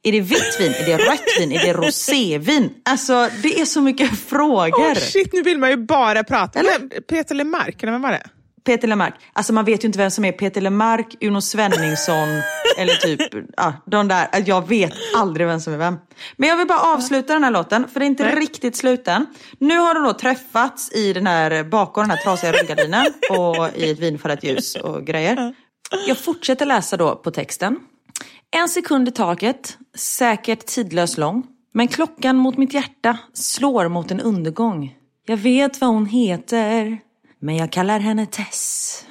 Är det vitt vin? Är det rött vin? Är det rosévin? Alltså, det är så mycket frågor. Oh, shit, nu vill man ju bara prata. Eller? Peter Lemark, eller vem var det? Peter Lemark. Alltså man vet ju inte vem som är Peter Lemark, Uno Svenningsson <laughs> eller typ, ja, de där. Jag vet aldrig vem som är vem. Men jag vill bara avsluta den här låten, för det är inte Nej. riktigt sluten. Nu har de då träffats i den här, bakom den här trasiga rullgardinen <laughs> och i ett vinfärgat ljus och grejer. Jag fortsätter läsa då på texten. En sekund i taget, säkert tidlös lång. Men klockan mot mitt hjärta slår mot en undergång. Jag vet vad hon heter, men jag kallar henne Tess.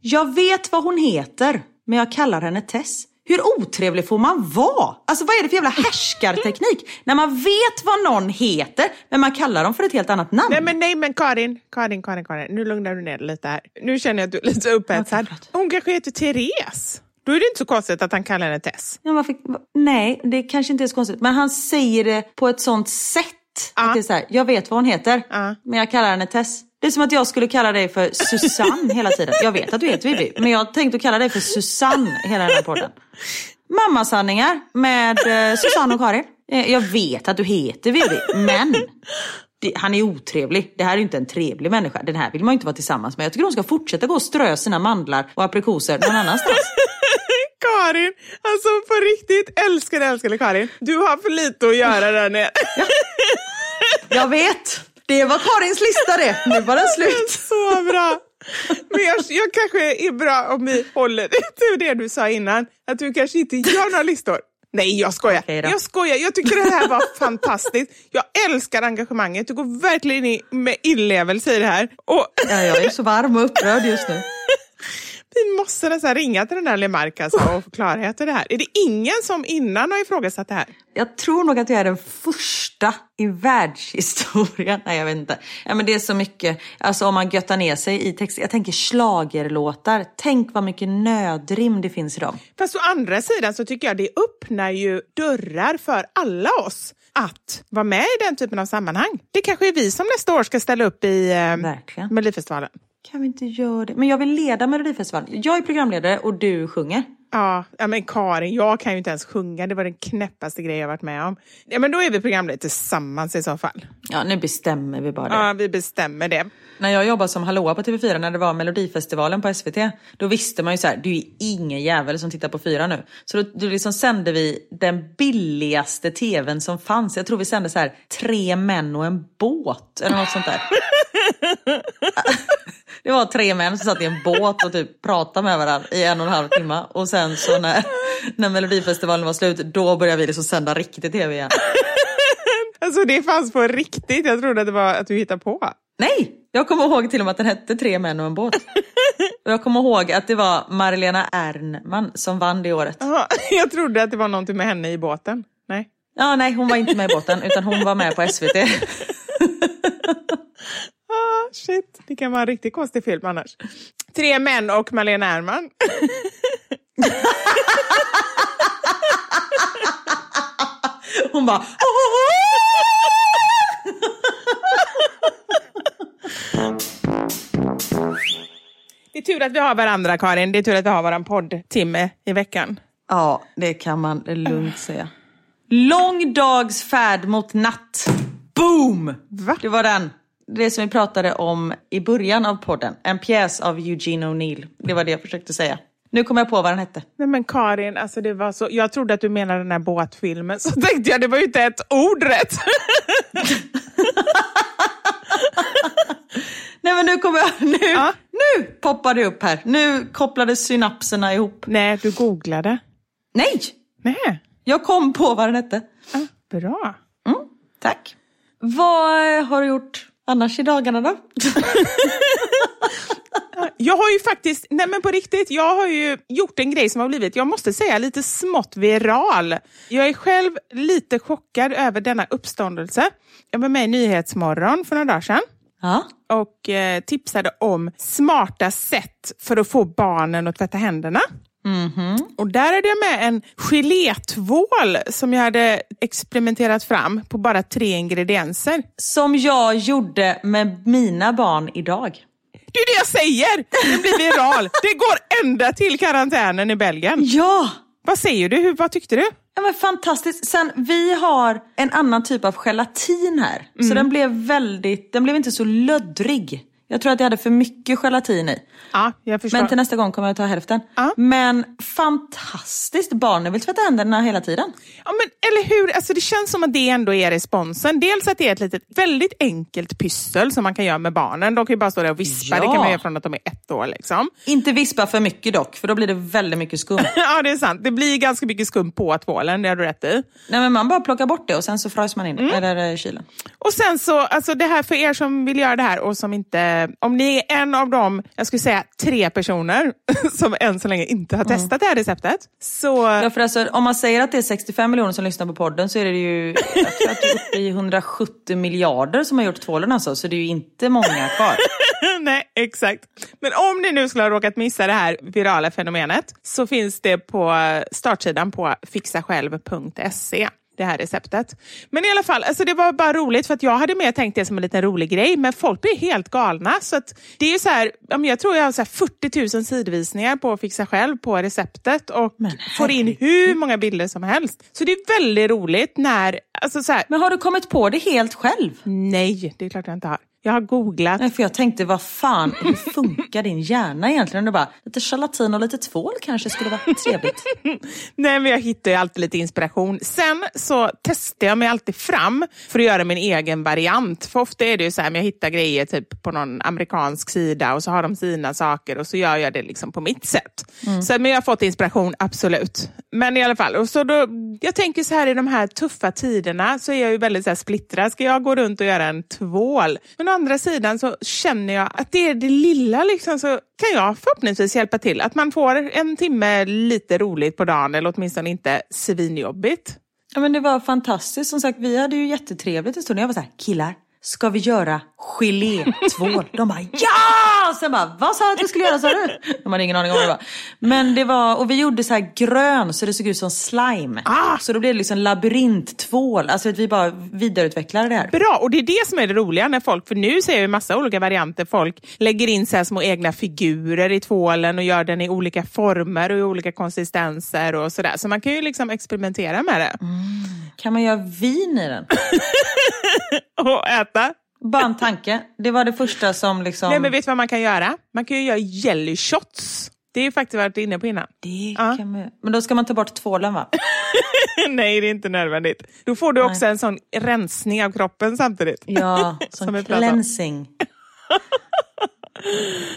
Jag vet vad hon heter, men jag kallar henne Tess. Hur otrevlig får man vara? Alltså vad är det för jävla härskarteknik? När man vet vad någon heter, men man kallar dem för ett helt annat namn. Nej men, nej men Karin, Karin, Karin, Karin, nu lugnar du ner dig lite här. Nu känner jag att du är lite upphetsad. Hon kanske heter Therese. Då är det inte så konstigt att han kallar henne Tess. Ja, varför, va- nej, det kanske inte är så konstigt. Men han säger det på ett sånt sätt. Ja. Att det är så här, jag vet vad hon heter, Ja. men jag kallar henne Tess. Det är som att jag skulle kalla dig för Susanne hela tiden. Jag vet att du heter Vivi, men jag tänkte kalla dig för Susanne hela den här podden. Mammasanningar med eh, Susanne och Karin. Eh, jag vet att du heter Vivi, men han är otrevlig. Det här är inte en trevlig människa. Den här vill man inte vara tillsammans med. Jag tycker hon ska fortsätta gå och strö sina mandlar och aprikoser någon annanstans. <laughs> Karin, alltså på riktigt, älskade, älskade Karin. Du har för lite att göra där nere. Jag vet! Det var Karins lista det. Nu var den slut. <laughs> Så bra. Men jag, jag kanske är bra om vi håller till det du sa innan, att du kanske inte gör några listor. Nej, jag skojar. Då. jag skojar. Jag tycker det här var fantastiskt. Jag älskar engagemanget. Du går verkligen in med inlevelse i det här. Och Ja, jag är så varm och upprörd just nu. Vi måste nästan ringa till den där Lemark alltså och få klarhet i det här. Är det ingen som innan har ifrågasatt det här? Jag tror nog att jag är den första i världshistorien. Nej, jag vet inte. Ja, men det är så mycket, alltså om man göttar ner sig i text. Jag tänker schlagerlåtar. Tänk vad mycket nödrim det finns i dem. Fast å andra sidan så tycker jag det öppnar ju dörrar för alla oss att vara med i den typen av sammanhang. Det kanske är vi som nästa år ska ställa upp i eh. Melodifestivalen. Kan vi inte göra det? Men jag vill leda Melodifestivalen. Jag är programledare och du sjunger. Ja, men Karin, jag kan ju inte ens sjunga. Det var den knäppaste grejen jag varit med om. Ja, men då är vi programledare tillsammans i så fall. Ja, nu bestämmer vi bara det. Ja, vi bestämmer det. När jag jobbade som hallåa på TV4 när det var Melodifestivalen på SVT, då visste man ju så här, du är ingen jävel som tittar på fyra nu. Så då, då liksom sände vi den billigaste TVn som fanns. Jag tror vi sände så här, tre män och en båt eller något sånt där. <laughs> <laughs> Det var tre män som satt i en båt och typ pratade med varandra i en och en halv timme. Och sen så när, när Melodifestivalen var slut, då började vi liksom sända riktigt tv igen. Alltså det fanns på riktigt. Jag trodde att det var att du hittade på. Nej, jag kommer ihåg till och med att den hette Tre män och en båt. Och jag kommer ihåg att det var Marlena Ernman som vann det året. Aha, <laughs> jag trodde att det var någonting med henne i båten. Nej. Ja, nej, hon var inte med i båten utan hon var med på SVT. <laughs> Ah, shit, det kan vara en riktigt konstig film annars. Tre män och Malena Ernman. <laughs> Hon bara... <laughs> Det är tur att vi har varandra, Karin. Det är tur att vi har våran poddtimme i veckan. Ja, det kan man lugnt säga. Lång dags färd mot natt. Boom! Va? Det var den. Det som vi pratade om i början av podden. En pjäs av Eugene O'Neill. Det var det jag försökte säga. Nu kommer jag på vad den hette. Nej men Karin, alltså det var så... jag trodde att du menade den här båtfilmen. Så tänkte jag, det var ju inte ett ord rätt. <laughs> Nej men nu kommer jag... Nu, Ja. nu poppar det upp här. Nu kopplades synapserna ihop. Nej, du googlade. Nej! Nej, Jag kom på vad den hette. ah, bra. Tack. Vad har du gjort annars i dagarna då? <laughs> Jag har ju faktiskt, nej men på riktigt, jag har ju gjort en grej som har blivit, jag måste säga lite smått viral. Jag är själv lite chockad över denna uppståndelse. Jag var med i Nyhetsmorgon för några dagar sedan Ja. och eh, tipsade om smarta sätt för att få barnen att tvätta händerna. Och där hade jag med en gelétvål som jag hade experimenterat fram på bara tre ingredienser. Som jag gjorde med mina barn idag. Det är det jag säger! Det blir viral. Det går ända till karantänen i Belgien. Ja! Vad säger du? Hur, vad tyckte du? Ja men fantastiskt. Sen vi har en annan typ av gelatin här. Så Mm. den blev väldigt, den blev inte så löddrig. Jag tror att jag hade för mycket gelatin i. Ja, jag förstår. Men till nästa gång kommer jag ta hälften. Ja. Men fantastiskt, barnen vill tvätta händerna hela tiden. Ja, men, eller hur? Alltså, det känns som att det ändå är responsen. Dels att det är ett litet, väldigt enkelt pyssel som man kan göra med barnen. De kan ju bara stå där och vispa. Ja. Det kan man göra från att de är ett år. Liksom. Inte vispa för mycket dock, för då blir det väldigt mycket skum. <laughs> ja, det är sant. Det blir ganska mycket skum på tvålen, det har du rätt i. Nej men man bara plockar bort det och sen så fryser man in Mm. Eller kylen. Och sen så, alltså det här för er som vill göra det här och som inte, om ni är en av de, jag skulle säga tre personer <laughs> som än så länge inte har testat det här receptet. Så Ja, för alltså, om man säger att det är 65 miljoner som lyssnar på podden så är det ju, jag tror att det är uppe i 170 miljarder som har gjort tvålen alltså. Så det är ju inte många kvar. <laughs> Nej, exakt. Men om ni nu skulle ha råkat missa det här virala fenomenet så finns det på startsidan på fixasjälv.se det här receptet. Men i alla fall, alltså det var bara roligt för att jag hade mer tänkt det som en liten rolig grej men folk blir helt galna. Så att det är ju så här, jag tror jag har så här 40 000 sidvisningar på Fixa själv på receptet och får in hur många bilder som helst. Så det är väldigt roligt när, alltså så här, Men har du kommit på det helt själv? nej det är klart jag inte har. Jag har googlat. Nej, för jag tänkte, vad fan, hur funkar din hjärna egentligen? Och bara, lite gelatin och lite tvål kanske skulle vara trevligt. <laughs> Nej, men jag hittar ju alltid lite inspiration. Sen så testar jag mig alltid fram för att göra min egen variant. För ofta är det ju så här, jag hittar grejer typ på någon amerikansk sida och så har de sina saker och så gör jag det liksom på mitt sätt. Så, men jag har fått inspiration, absolut. Men i alla fall, och så då, jag tänker så här i de här tuffa tiderna så är jag ju väldigt så här splittrad. Ska jag gå runt och göra en tvål? Men andra sidan så känner jag att det är det lilla liksom, så kan jag förhoppningsvis hjälpa till. Att man får en timme lite roligt på dagen eller åtminstone inte svinjobbigt. Ja, men det var fantastiskt. Som sagt, vi hade ju jättetrevligt en stund. Jag var så här, killar, ska vi göra gelétvål? De bara, ja! Sen bara, vad sa du att du skulle göra sa du? <laughs> De hade ingen aning om vad det var. Men det var, och vi gjorde så här grön så det såg ut som slime. Ah! Så då blev det liksom labyrinttvål. Alltså att vi bara vidareutvecklade det här. Bra, och det är det som är det roliga när folk, för nu ser jag ju massa olika varianter, folk lägger in så här små egna figurer i tvålen och gör den i olika former och i olika konsistenser och sådär. Så man kan ju liksom experimentera med det. Kan man göra vin i den? <laughs> Och äta. Bara en tanke. Det var det första som liksom... Nej men vet du vad man kan göra? Man kan ju göra jelly shots. Det är ju faktiskt varit inne på innan. Det Ja. kan man... Men då ska man ta bort tvålen va? <laughs> Nej, det är inte nödvändigt. Då får du också en sån rensning av kroppen samtidigt. Ja, <laughs> Som som cleansing. <laughs>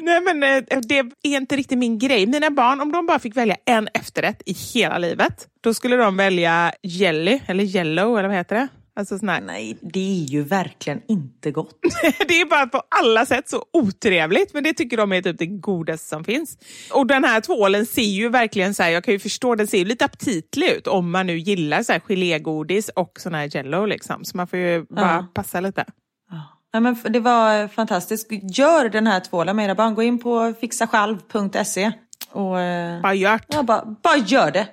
Nej, men eh, det är inte riktigt min grej. Mina barn, om de bara fick välja en efterrätt i hela livet, då skulle de välja jelly, eller yellow, eller vad heter det? Alltså sån här. Nej, det är ju verkligen inte gott. <laughs> Det är bara på alla sätt så otrevligt, men det tycker de är typ det godaste som finns. Och den här tvålen ser ju verkligen så här, jag kan ju förstå, den ser ju lite aptitlig ut om man nu gillar så här gelégodis och sån här jello liksom. Så man får ju bara Ja. passa lite. Ja, men det var fantastiskt. Gör den här tvålen med era barn. Gå in på fixasjalv.se och eh, Bara gjort. ja, bara, bara gör det.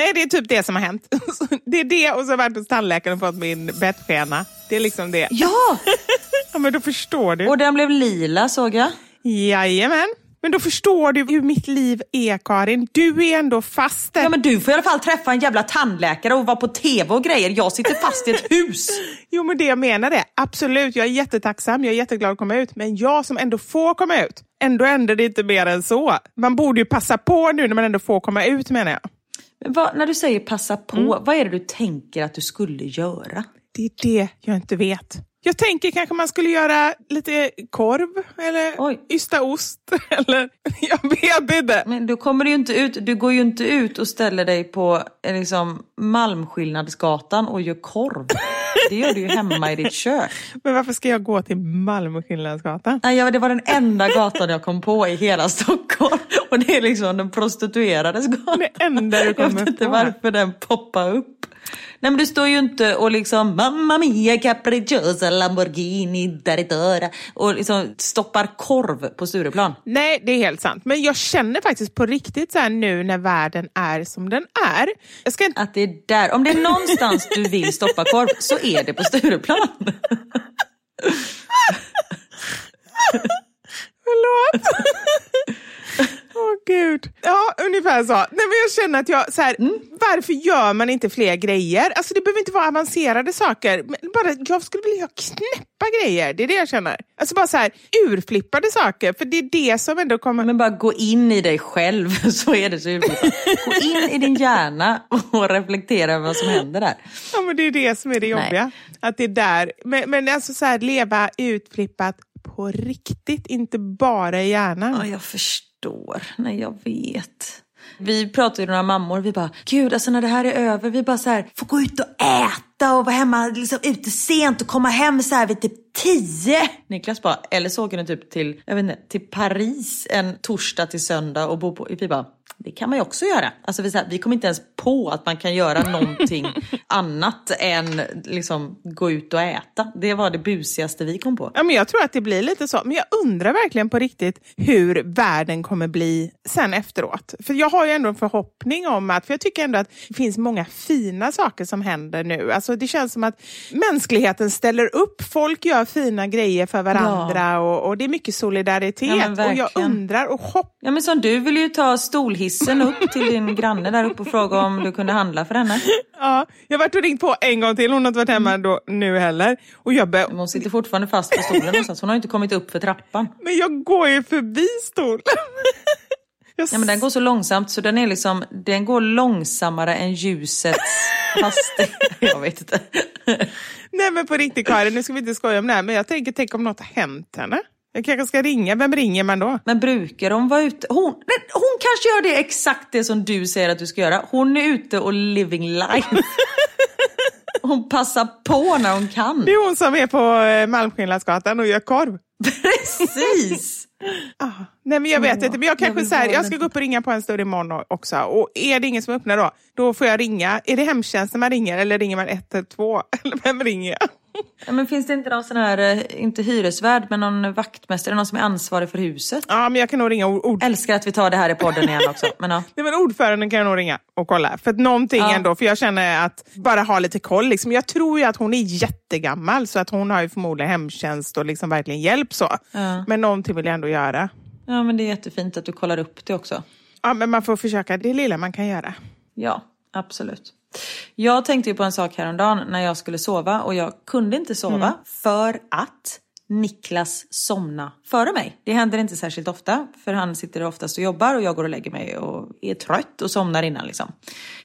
Nej, det är typ det som har hänt. <laughs> Det är det och så har jag varit hos tandläkaren och fått min bettskena. Det är liksom det. Ja, <laughs> Ja, men då förstår du. och den blev lila såg jag. Jajamän. Men då förstår du hur mitt liv är, Karin. Du är ändå fast där. Ja, men du får i alla fall träffa en jävla tandläkare och vara på tv och grejer. Jag sitter fast i ett <laughs> hus. Jo, men det jag menar är absolut, jag är jättetacksam, jag är jätteglad att komma ut. Men jag som ändå får komma ut, ändå ändrar det inte mer än så. Man borde ju passa på nu när man ändå får komma ut menar jag. Men vad, när du säger passa på, vad är det du tänker att du skulle göra? Det är det jag inte vet. Jag tänker kanske man skulle göra lite korv eller Oj. ysta ost. <laughs> Eller, <laughs> jag vet inte. Men du kommer ju inte ut, du går ju inte ut och ställer dig på eh, liksom, Malmskillnadsgatan och gör korv. Det gör du ju hemma i ditt kök. <laughs> Men varför ska jag gå till Malmö Skillnadsgatan? Nej, ja, det var den enda gatan jag kom på i hela Stockholm. Och det är liksom den prostituerades gata. Det enda du Jag kommer vet inte på. varför den poppar upp. Nej men du står ju inte och liksom Mamma mia capricciosa Lamborghini daritora och liksom stoppar korv på Stureplan. Nej, det är helt sant. Men jag känner faktiskt på riktigt så här nu när världen är som den är. Jag ska inte... Att det är där, om det är någonstans du vill stoppa korv så är det på Stureplan. <laughs> Förlåt. <laughs> <laughs> Åh gud. Ja, ungefär så. Nej, men jag känner att jag, så här, varför gör man inte fler grejer? Alltså det behöver inte vara avancerade saker. Bara, jag skulle vilja göra knäppa grejer. Det är det jag känner. Alltså bara så här, urflippade saker. För det är det som ändå kommer... Men bara gå in i dig själv <laughs> så är det så urflippat. Gå in i din hjärna och reflektera över vad som händer där. Ja, men det är det som är det jobbiga. Att det är där. Men, men alltså så här, leva utflippat på riktigt, inte bara i hjärnan. Ja, jag förstår. Nej, jag vet. Vi pratade med några mammor, vi bara, gud alltså när det här är över, vi bara så här, får gå ut och äta och vara hemma liksom ute sent och komma hem så här vid typ tio. Niklas bara, eller så åker ni typ till, jag vet inte, till Paris en torsdag till söndag och bo på, vi bara, det kan man ju också göra. Alltså vi, så här, vi kom inte ens på att man kan göra någonting <laughs> annat än liksom gå ut och äta. Det var det busigaste vi kom på. Ja, men jag tror att det blir lite så. Men jag undrar verkligen på riktigt hur världen kommer bli sen efteråt. För jag har ju ändå en förhoppning om att, för jag tycker ändå att det finns många fina saker som händer nu. Alltså det känns som att mänskligheten ställer upp. Folk gör fina grejer för varandra och, och det är mycket solidaritet. Ja, och jag undrar och hoppas Ja men som du ville ju ta stolhissen upp till din <laughs> granne där uppe och fråga om du kunde handla för henne. <laughs> Ja, jag har varit och ringt på en gång till. Hon har inte varit hemma då, nu heller. Och jag Men hon sitter fortfarande fast på stolen någonstans. Hon har inte kommit upp för trappan. men jag går ju förbi stolen. <laughs> Jag Ja men den går så långsamt så den är liksom, den går långsammare än ljusets <laughs> hastighet. Jag vet inte. Nej men på riktigt Karin, nu ska vi inte skoja om det här, men jag tänker, tänk om något har hänt henne. Jag kanske ska ringa, vem ringer man då? Men brukar de vara ute? Hon, hon kanske gör det exakt det som du säger att du ska göra. Hon är ute och living life. <laughs> Hon passar på när hon kan. Det är hon som är på eh, Malmskillnadsgatan och gör korv. <laughs> Precis. Ah, nej men jag vet inte, men jag jag kanske vill så här, jag ska gå upp och ringa på en större imorgon också. Och är det ingen som öppnar då, då får jag ringa. Är det hemtjänsten man ringer eller ringer man 112? <laughs> Eller vem ringer jag? <laughs> Ja, men finns det inte någon sån här, eh, inte hyresvärd, men någon vaktmästare, någon som är ansvarig för huset? Ja, men jag kan nog ringa ord... ord... Älskar att vi tar det här i podden igen också. <laughs> Men, ja. Nej, men ordföranden kan jag nog ringa och kolla. För att någonting Ja. ändå, för jag känner att bara ha lite koll. Liksom. Jag tror ju att hon är jättegammal så att hon har ju förmodligen hemtjänst och liksom verkligen hjälp så. Ja. Men någonting vill jag ändå göra. ja, men det är jättefint att du kollar upp det också. Ja, men man får försöka det lilla man kan göra. Ja, absolut. Jag tänkte ju på en sak häromdagen när jag skulle sova och jag kunde inte sova för att Niklas somna före mig. Det händer inte särskilt ofta för han sitter oftast och jobbar och jag går och lägger mig och är trött och somnar innan liksom.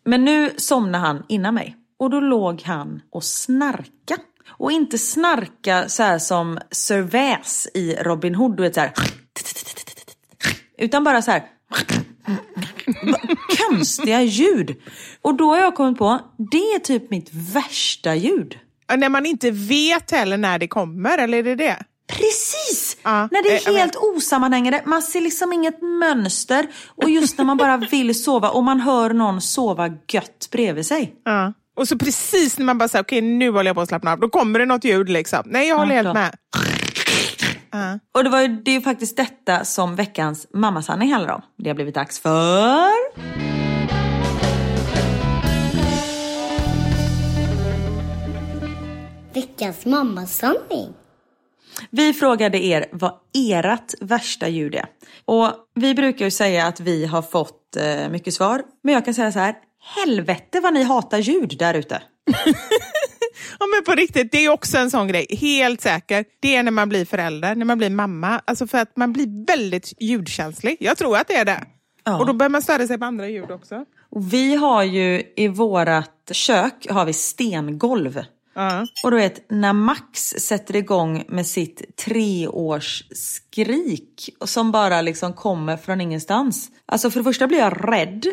Men nu somnade han innan mig och då låg han och snarka. Och inte snarka så här som Sir Väs i Robin Hood, du vet så här. Utan bara så här konstiga ljud. Och då har jag kommit på, det är typ mitt värsta ljud. När man inte vet heller när det kommer, eller är det det? Precis! Ja, när det eh, är helt osammanhängande, man ser liksom inget mönster. Och just när man bara vill sova och man hör någon sova gött bredvid sig. Ja. Och så precis när man bara säger okej nu håller jag på att slappna av, då kommer det något ljud liksom. Nej, jag håller Ja, helt med. Och det, var ju, det är ju faktiskt detta som veckans mammasanning handlar om. Det har blivit dags för... Veckans mammasanning. Vi frågade er vad ert värsta ljud är. Och vi brukar ju säga att vi har fått eh, mycket svar. Men jag kan säga så här. Helvete vad ni hatar ljud där ute. <laughs> Ja men på riktigt, det är också en sån grej. Helt säker. Det är när man blir förälder, när man blir mamma. Alltså för att man blir väldigt ljudkänslig. Jag tror att det är det. Ja. Och då börjar man störa sig på andra ljud också. Och vi har ju i vårat kök har vi stengolv. Ja. Och du vet, när Max sätter igång med sitt treårs skrik som bara liksom kommer från ingenstans. Alltså för det första blir jag rädd.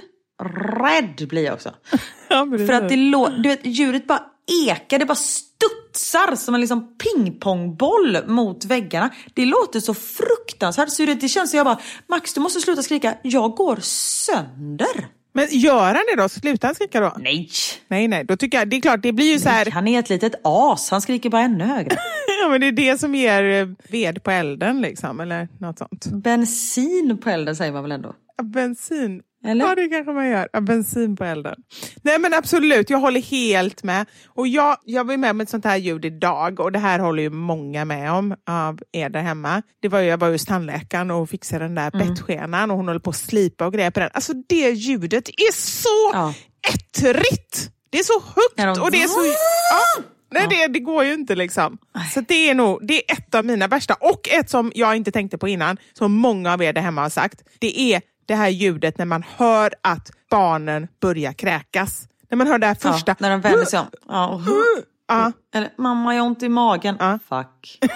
Rädd blir jag också. <laughs> Ja, För att det lå- du vet, ljudet bara ekar, det bara studsar som en liksom pingpongboll mot väggarna. Det låter så fruktansvärt. Så det, det känns som jag bara, Max du måste sluta skrika, jag går sönder. Men gör han det då? Slutar han skrika då? Nej, Nej, nej. Då tycker jag, det är klart, det blir ju så här, han är ett litet as, han skriker bara ännu högre. <laughs> ja, men det är det som ger eh, ved på elden liksom, eller något sånt. Bensin på elden säger man väl ändå? Bensin. Eller? Ja, det kanske man gör. Ja, bensin på elden. Nej, men absolut. Jag håller helt med. Och jag, jag var med om ett sånt här ljud idag och det här håller ju många med om av er där hemma. Det var ju, jag var hos tandläkaren och fixade den där Mm. bettskenan och hon håller på att slipa och grejer på den. Alltså det ljudet är så Ja. ettrigt! Det är så högt och det är så... Ja. Nej, det, det går ju inte liksom. Så det är nog det är ett av mina värsta. Och ett som jag inte tänkte på innan, som många av er där hemma har sagt. Det är det här ljudet när man hör att barnen börjar kräkas. När man hör det här första... Ja, när de vänder sig om. Ja, och, <laughs> Ja, eller mamma jag har ont i magen. Ja. Fuck. <laughs>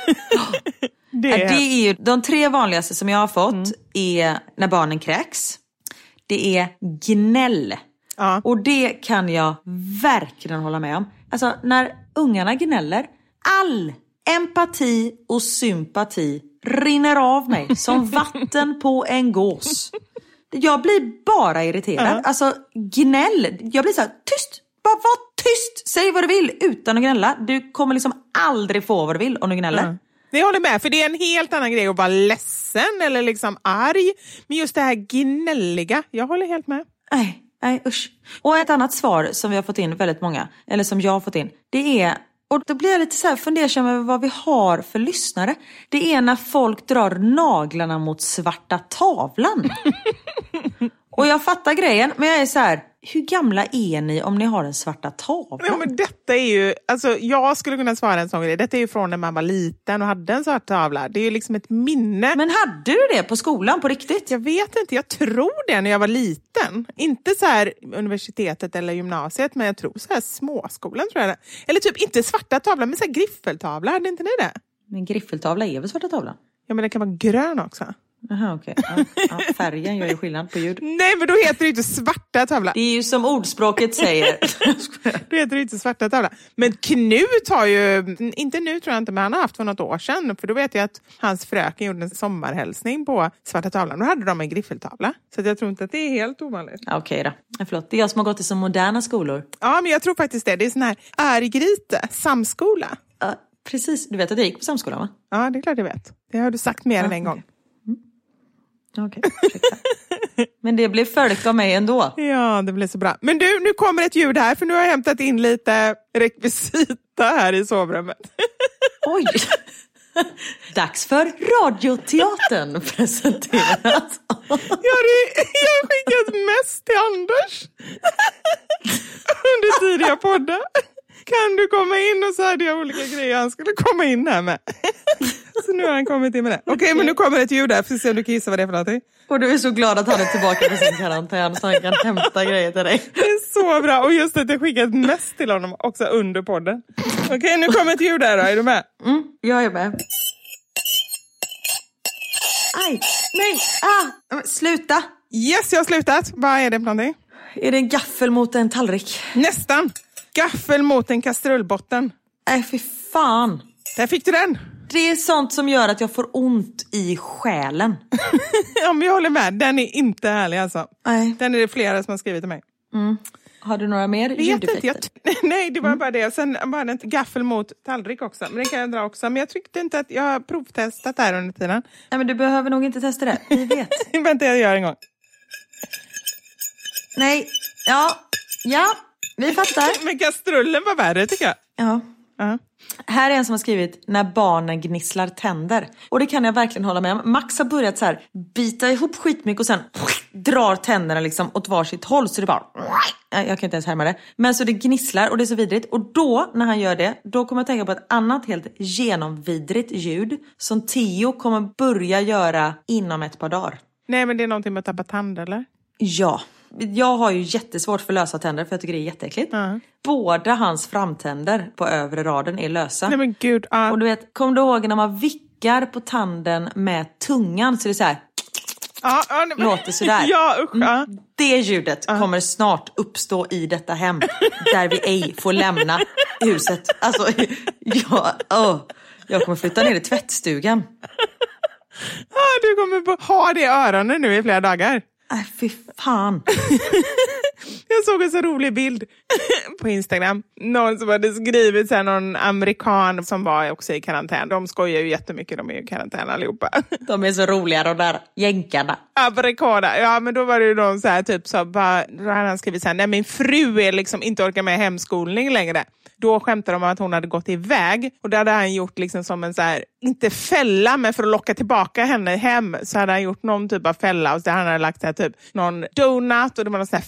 det är... det är ju, de tre vanligaste som jag har fått är när barnen kräks. Det är gnäll. Ja. Och det kan jag verkligen hålla med om. Alltså när ungarna gnäller, all empati och sympati rinner av mig som <laughs> vatten på en gås. Jag blir bara irriterad. Alltså gnäll, jag blir så här, tyst! Bara var tyst! Säg vad du vill utan att gnälla. Du kommer liksom aldrig få vad du vill om du gnäller. Nej, Jag håller med, för det är en helt annan grej att vara ledsen eller liksom arg. Men just det här gnälliga, jag håller helt med. Nej, nej usch. Och ett annat svar som vi har fått in, väldigt många, eller som jag har fått in, det är, och då blir jag lite så här fundersam över vad vi har för lyssnare. Det är när folk drar naglarna mot svarta tavlan. <laughs> och jag fattar grejen, men jag är så här, hur gamla är ni om ni har en svarta tavla? Ja, men detta är ju, alltså, jag skulle kunna svara en sån grej. Detta är ju från när man var liten och hade en svart tavla. Det är ju liksom ett minne. Men hade du det på skolan på riktigt? Jag vet inte, jag tror det när jag var liten. Inte så här universitetet eller gymnasiet, men jag tror så här småskolan. tror jag. Eller typ inte svarta tavlan, men så här griffeltavla. Hade inte ni det? Men griffeltavla är väl svarta tavlan? Ja, men den kan vara grön också. Jaha, okej. Ja, ja, färgen gör ju skillnad på ljud. Nej, men då heter det inte svarta tavla. Det är ju som ordspråket säger. <laughs> Då heter det inte svarta tavla. Men Knut har ju, inte nu tror jag inte, men han har haft för något år sedan. För då vet jag att hans fröken gjorde en sommarhälsning på svarta tavlan. Då hade de en griffeltavla. Så jag tror inte att det är helt ovanligt. Ja, Okej då. Ja, Förlåt, det är jag som har gått i så moderna skolor. Ja, men jag tror faktiskt det. Det är sån här Örgryte, samskola. Ja, precis. Du vet att jag gick på samskolan va? Ja, det är klart jag vet. Det har du sagt mer än en gång. Okej, ursäkta. Men det blev följt av mig ändå. Ja, det blir så bra. Men du, nu kommer ett ljud här, för nu har jag hämtat in lite rekvisita här i sovrummet. <laughs> Oj! Dags för Radioteatern har, jag har skickat mest till Anders <laughs> under tidiga poddar. Kan du komma in? Och så hade jag olika grejer han skulle komma in här med. <laughs> Så nu har han kommit in med det. Okej, men nu kommer ett ljud där. Får se om du kan gissa vad det är för någonting. Och du är så glad att han är tillbaka på sin karantän så han kan hämta grejer till dig. Det är så bra. Och just att jag skickat mest till honom också under podden. Okej, nu kommer ett ljud där då. Är du med? Mm, jag är med. Aj, nej, ah, sluta! Yes, jag har slutat. Vad är det för någonting? Är det en gaffel mot en tallrik? Nästan. Gaffel mot en kastrullbotten. Nej, fy fan. Där fick du den. Det är sånt som gör att jag får ont i själen. <laughs> ja, men jag håller med. Den är inte härlig alltså. Nej. Den är det flera som har skrivit till mig. Har du några mer Vet inte, jag, <laughs> nej, det var bara det. Sen var det inte gaffel mot tallrik också. Men det kan jag dra också. Men jag tyckte inte att jag har provtestat det här under tiden. Nej, men du behöver nog inte testa det. Vi vet. <laughs> Vänta, jag gör en gång. Nej, ja, ja, vi fattar. <laughs> Men kastrullen var värre tycker jag. Ja. Ja. Här är en som har skrivit när barnen gnisslar tänder. Och det kan jag verkligen hålla med om. Max har börjat så här bita ihop skitmycket och sen drar tänderna liksom åt varsitt håll. Så det bara... Jag kan inte ens härma det. Men så det gnisslar och det är så vidrigt. Och då, när han gör det, då kommer jag tänka på ett annat helt genomvidrigt ljud som Theo kommer börja göra inom ett par dagar. Nej, men det är någonting med att tappa tand eller? Ja. Jag har ju jättesvårt för lösa tänder för jag tycker det är jätteäckligt. Båda hans framtänder på övre raden är lösa. Nej men gud. ja. Och du vet, kom du ihåg när man vickar på tanden med tungan så det är så här, ja, ja, nej, men- låter sådär. <laughs> Ja, usch. Ja. det ljudet kommer snart uppstå i detta hem <laughs> där vi ej får lämna huset. Alltså, <laughs> jag, åh, jag kommer flytta ner i tvättstugan. Ah, du kommer ha det i öronen nu i flera dagar. Äh, fy fan. <laughs> Jag såg en så rolig bild <laughs> på Instagram. Någon som hade skrivit, så här, någon amerikan som var också i karantän. De skojar ju jättemycket, de är i karantän allihopa. <laughs> De är så roliga de där jänkarna. Amerikaner, ja men då var det ju någon så här typ så bara, då hade han skrivit så här, nej min fru är liksom inte orkar med hemskolning längre. Då skämtade de om att hon hade gått iväg och det hade han gjort liksom som en så här, inte fälla men för att locka tillbaka henne hem så hade han gjort någon typ av fälla och så han hade lagt så här, typ någon donut och det var någon så här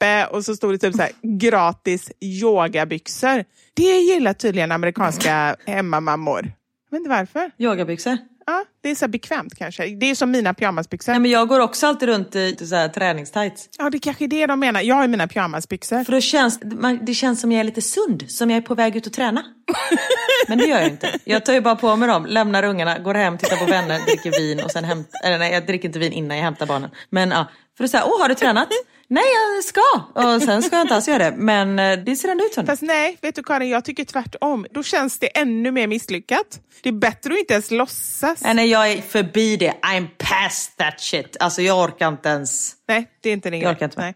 frappe och så stod det typ så här gratis yogabyxor. Det gillar tydligen amerikanska hemmamammor. Jag vet inte varför. Yogabyxor. Ja, det är så bekvämt kanske. Det är som mina pyjamasbyxor. Nej men jag går också alltid runt i så här träningstights. Ja, det kanske är det de menar. Jag har mina pyjamasbyxor. För då känns man- det känns som jag är lite sund, som jag är på väg ut och träna. <laughs> Men det gör jag inte. Jag tar ju bara på mig dem, lämnar ungarna, går hem, tittar på vänner, dricker vin och sen hämtar... Eller nej, jag dricker inte vin innan jag hämtar barnen. Men ja, för att säga, åh har du tränat? Nej, jag ska! Och sen ska jag inte alls göra det. Men eh, det ser ändå ut som det. Fast nej, vet du Karin, jag tycker tvärtom. Då känns det ännu mer misslyckat. Det är bättre att inte ens låtsas. Nej, nej, jag är förbi det. I'm past that shit. Alltså jag orkar inte ens. Nej, det är inte din Jag grej. orkar inte med. Nej.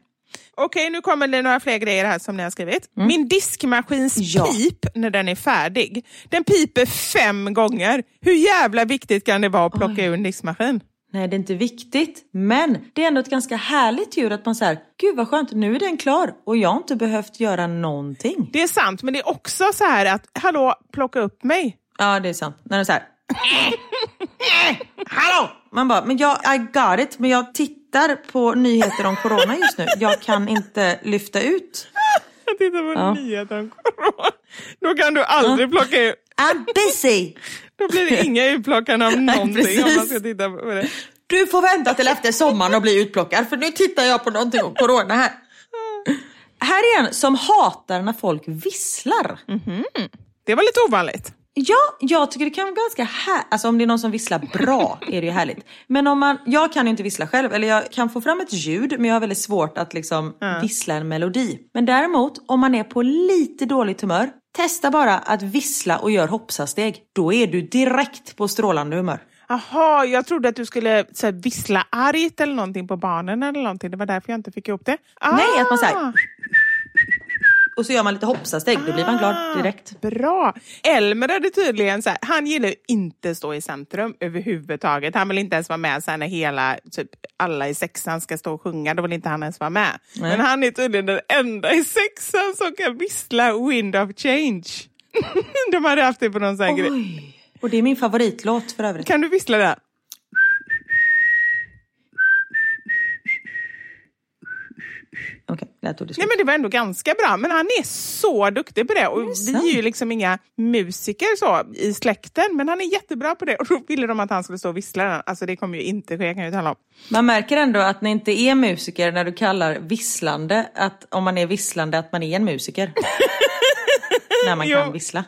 Okej, nu kommer det några fler grejer här som ni har skrivit. Min diskmaskins Mm. Ja. pip när den är färdig, den piper fem gånger. Hur jävla viktigt kan det vara att plocka ur en diskmaskin? Nej, det är inte viktigt. Men det är ändå ett ganska härligt ljud att man säger, gud vad skönt, nu är den klar och jag har inte behövt göra någonting. Det är sant, men det är också så här att, hallå, plocka upp mig. Ja, det är sant. När den så här. Hallå! Man bara, men jag, I got it, men jag tittar på nyheter om corona just nu. Jag kan inte lyfta ut. <laughs> Jag tittar på Ja. nyheter om corona. Då kan du aldrig plocka ut. I'm busy! Då blir det inga utplockande av <laughs> någonting om man ska titta på det. Du får vänta till efter sommaren och bli utplockad för nu tittar jag på någonting om corona här. Här är en som hatar när folk visslar. Det var lite ovanligt. Ja, jag tycker det kan vara ganska här... Alltså om det är någon som visslar bra är det ju härligt. Men om man... Jag kan ju inte vissla själv, eller jag kan få fram ett ljud men jag har väldigt svårt att liksom vissla en melodi. Men däremot, om man är på lite dåligt humör, testa bara att vissla och gör hoppsasteg. Då är du direkt på strålande humör. Jaha, jag trodde att du skulle så här, vissla argt eller någonting på barnen eller någonting. Det var därför jag inte fick ihop det. Ah. Nej, att man här- och så gör man lite hoppsasteg, då blir man glad direkt. Bra! Elmer hade tydligen så här, han gillar ju inte stå i centrum överhuvudtaget. Han vill inte ens vara med här, när hela, typ, alla i sexan ska stå och sjunga. Då vill inte han ens vara med. Nej. Men han är tydligen den enda i sexan som kan vissla Wind of Change. <laughs> De hade haft det på någon sån här grej. Och det är min favoritlåt för övrigt. Kan du vissla det? Okej, lät det Nej, men det var ändå ganska bra. Men han är så duktig på det. Och vi är ju liksom inga musiker så i släkten. Men han är jättebra på det. Och då ville de att han skulle stå och vissla den. Alltså det kommer ju inte ske kan jag tala om. Man märker ändå att ni inte är musiker när du kallar visslande, att om man är visslande att man är en musiker. <laughs> när man kan vissla.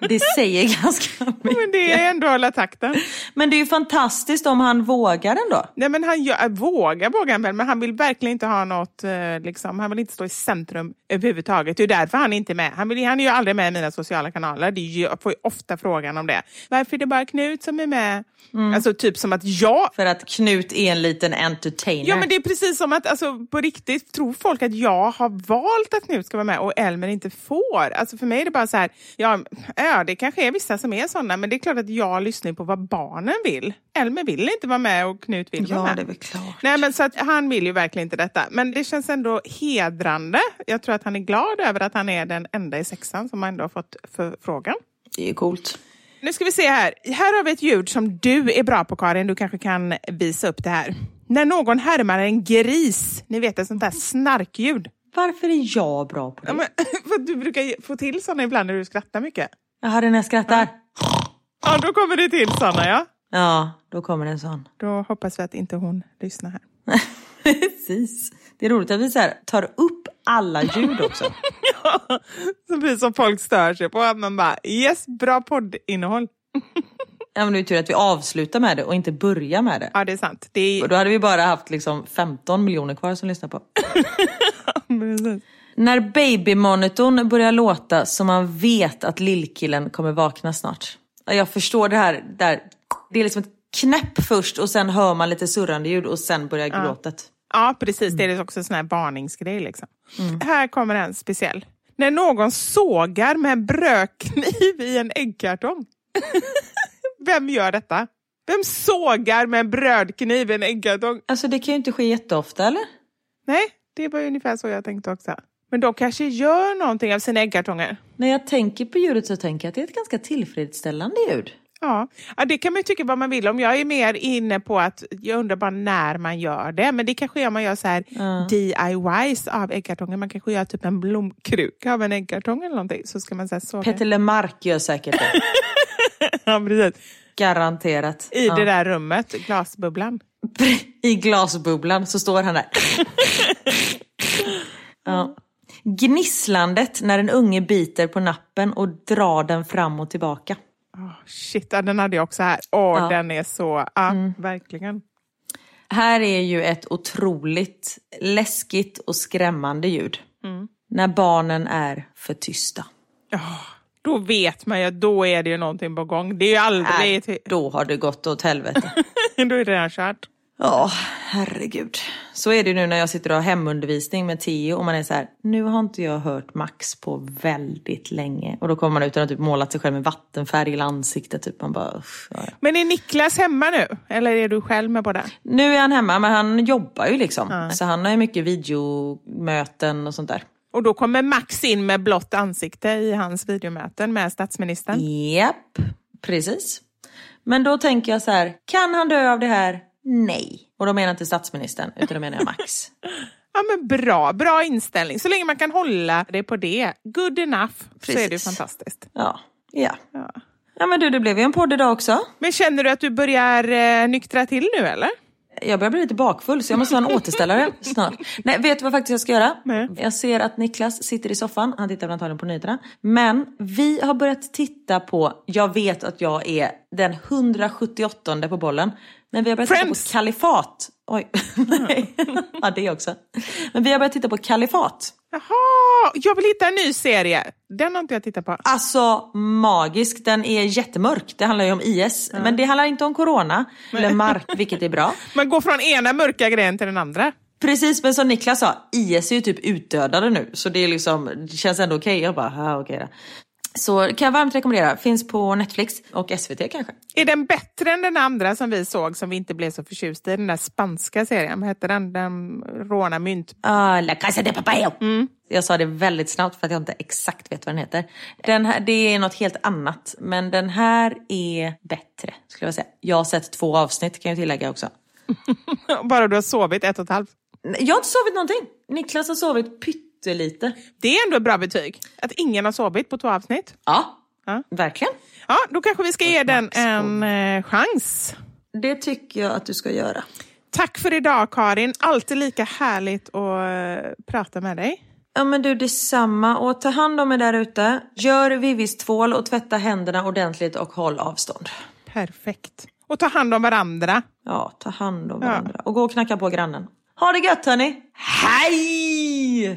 Det säger <laughs> ganska mycket. Men det är ändå hålla takten. Men det är ju fantastiskt om han vågar ändå. Nej, men han gör, vågar vågar han väl, men han vill verkligen inte ha något, eh, liksom, han vill inte stå i centrum överhuvudtaget. Det är därför han är inte med. Han, vill, han är ju aldrig med i mina sociala kanaler. Det är jag får ju ofta frågan om det. Varför är det bara Knut som är med? Alltså typ som att jag För att Knut är en liten entertainer. Ja men det är precis som att alltså, på riktigt tror folk att jag har valt att Knut ska vara med och Elmer inte får. Alltså för mig är det bara så här, ja, ja det kanske är vissa som är sådana men det är klart att jag lyssnar på vad barnen vill. Elmer vill inte vara med och Knut vill vara Ja, med. det är klart. Nej men så att han vill ju verkligen inte detta. Men det känns ändå hedrande. Jag tror att han är glad över att han är den enda i sexan som ändå har fått förfrågan. Det är ju coolt. Nu ska vi se här. Här har vi ett ljud som du är bra på Karin. Du kanske kan visa upp det här. När någon härmar en gris. Ni vet ett sånt där snarkljud. Varför är jag bra på det? Ja, men, <laughs> för du brukar få till såna ibland när du skrattar mycket. Jaha, den här skrattar. Ja, då kommer det till såna ja. Ja, då kommer en sån. Då hoppas vi att inte hon lyssnar här. <laughs> Precis. Det är roligt att vi så här, tar upp alla ljud också. <laughs> Så blir det som folk stör sig på. Man bara yes, bra poddinnehåll. <laughs> Ja, men det är tur att vi avslutar med det och inte börjar med det. Ja, det är sant. Det Och är... då hade vi bara haft liksom 15 miljoner kvar som lyssnar på. Precis. När babymonitorn börjar låta så man vet att lillkillen kommer vakna snart. Ja, Jag förstår det här. Där. Det är liksom ett knäpp först och sen hör man lite surrande ljud och sen börjar gråtet. Ja, precis. Det är också en sån här varningsgrej. Liksom. Här kommer en speciell. När någon sågar med en brödkniv i en äggkartong. <laughs> Vem gör detta? Vem sågar med en brödkniv i en äggkartong? Alltså det kan ju inte ske jätteofta eller? Nej, det var ungefär så jag tänkte också. Men de kanske gör någonting av sina äggkartonger. När jag tänker på ljudet så tänker jag att det är ett ganska tillfredsställande ljud. Ja. ja, det kan man tycka vad man vill om. Jag är mer inne på att jag undrar bara när man gör det. Men det kanske är om man gör så här DIYs av äggkartonger. Man kanske gör typ en blomkruka av en äggkartong eller någonting. Så ska man så här såga. Peter Lemark gör säkert det. <laughs> Ja, precis. Garanterat. I Ja. det där rummet, glasbubblan. <laughs> I glasbubblan så står han där. <laughs> ja. Gnisslandet när en unge biter på nappen och drar den fram och tillbaka. Oh, shit, ja, den hade jag också här. Åh, Ja. Mm. den är så... Ja, verkligen. Här är ju ett otroligt läskigt och skrämmande ljud. Mm. När barnen är för tysta. Då vet man ju att då är det ju någonting på gång. Det är ju aldrig... Nej, då har det gått åt helvete. <laughs> då är det redan kört. Ja, herregud. Så är det ju nu när jag sitter och har hemundervisning med Theo och man är så här, nu har inte jag hört Max på väldigt länge. Och då kommer man ut och har typ målat sig själv med vattenfärg i ansiktet. Typ. Man bara, usch, ja, ja. Men är Niklas hemma nu? Eller är du själv med på det? Nu är han hemma men han jobbar ju liksom. Så han har ju mycket videomöten och sånt där. Och då kommer Max in med blått ansikte i hans videomöten med statsministern. Japp, precis. Men då tänker jag så här, kan han dö av det här? Nej. Och då menar inte statsministern, utan då menar jag Max. <laughs> Ja men bra, bra inställning. Så länge man kan hålla det på det, good enough, så är det ju Precis. fantastiskt. Ja, ja. Ja. Ja men du, det blev ju en podd idag också. Men känner du att du börjar eh, nyktra till nu eller? Jag börjar bli lite bakfull så jag måste ha en återställare <laughs> snart. Nej, vet du vad faktiskt jag ska göra? Nej. Jag ser att Niklas sitter i soffan, han tittar antagligen på nyheterna. Men vi har börjat titta på, jag vet att jag är den 178 på bollen. Men vi har börjat Friends. titta på Kalifat. Oj, <laughs> nej. <laughs> ja det också. Men vi har börjat titta på Kalifat. Jaha, jag vill hitta en ny serie. Den har inte jag tittat på. Alltså magisk, den är jättemörk. Det handlar ju om IS. Men det handlar inte om corona, eller mark, vilket är bra. <laughs> Man går från ena mörka grejen till den andra. Precis, men som Niklas sa, IS är ju typ utdödade nu. Så det, är liksom, det känns ändå okej. Okay. Jag bara, ja okej okay då. Så kan jag varmt rekommendera. Finns på Netflix och SVT kanske. Är den bättre än den andra som vi såg som vi inte blev så förtjusta i? Den där spanska serien. Vad hette den? Den råna mynt. Ah, La Casa de Papel. Mm. Jag sa det väldigt snabbt för att jag inte exakt vet vad den heter. Den här, det är något helt annat. Men den här är bättre skulle jag säga. Jag har sett två avsnitt kan jag tillägga också. <laughs> Bara du har sovit ett och ett halvt? Jag har inte sovit någonting. Niklas har sovit pyttelite. Det är ändå ett bra betyg. Att ingen har sovit på två avsnitt. Ja, ja. verkligen. Ja, då kanske vi ska ge den en eh, chans. Det tycker jag att du ska göra. Tack för idag Karin. Alltid lika härligt att uh, prata med dig. Ja men du detsamma och ta hand om er där ute. Gör Vivis tvål och tvätta händerna ordentligt och håll avstånd. Perfekt. Och ta hand om varandra. Ja, ta hand om varandra. Ja. Och gå och knacka på grannen. Ha det gött hörni! Hej!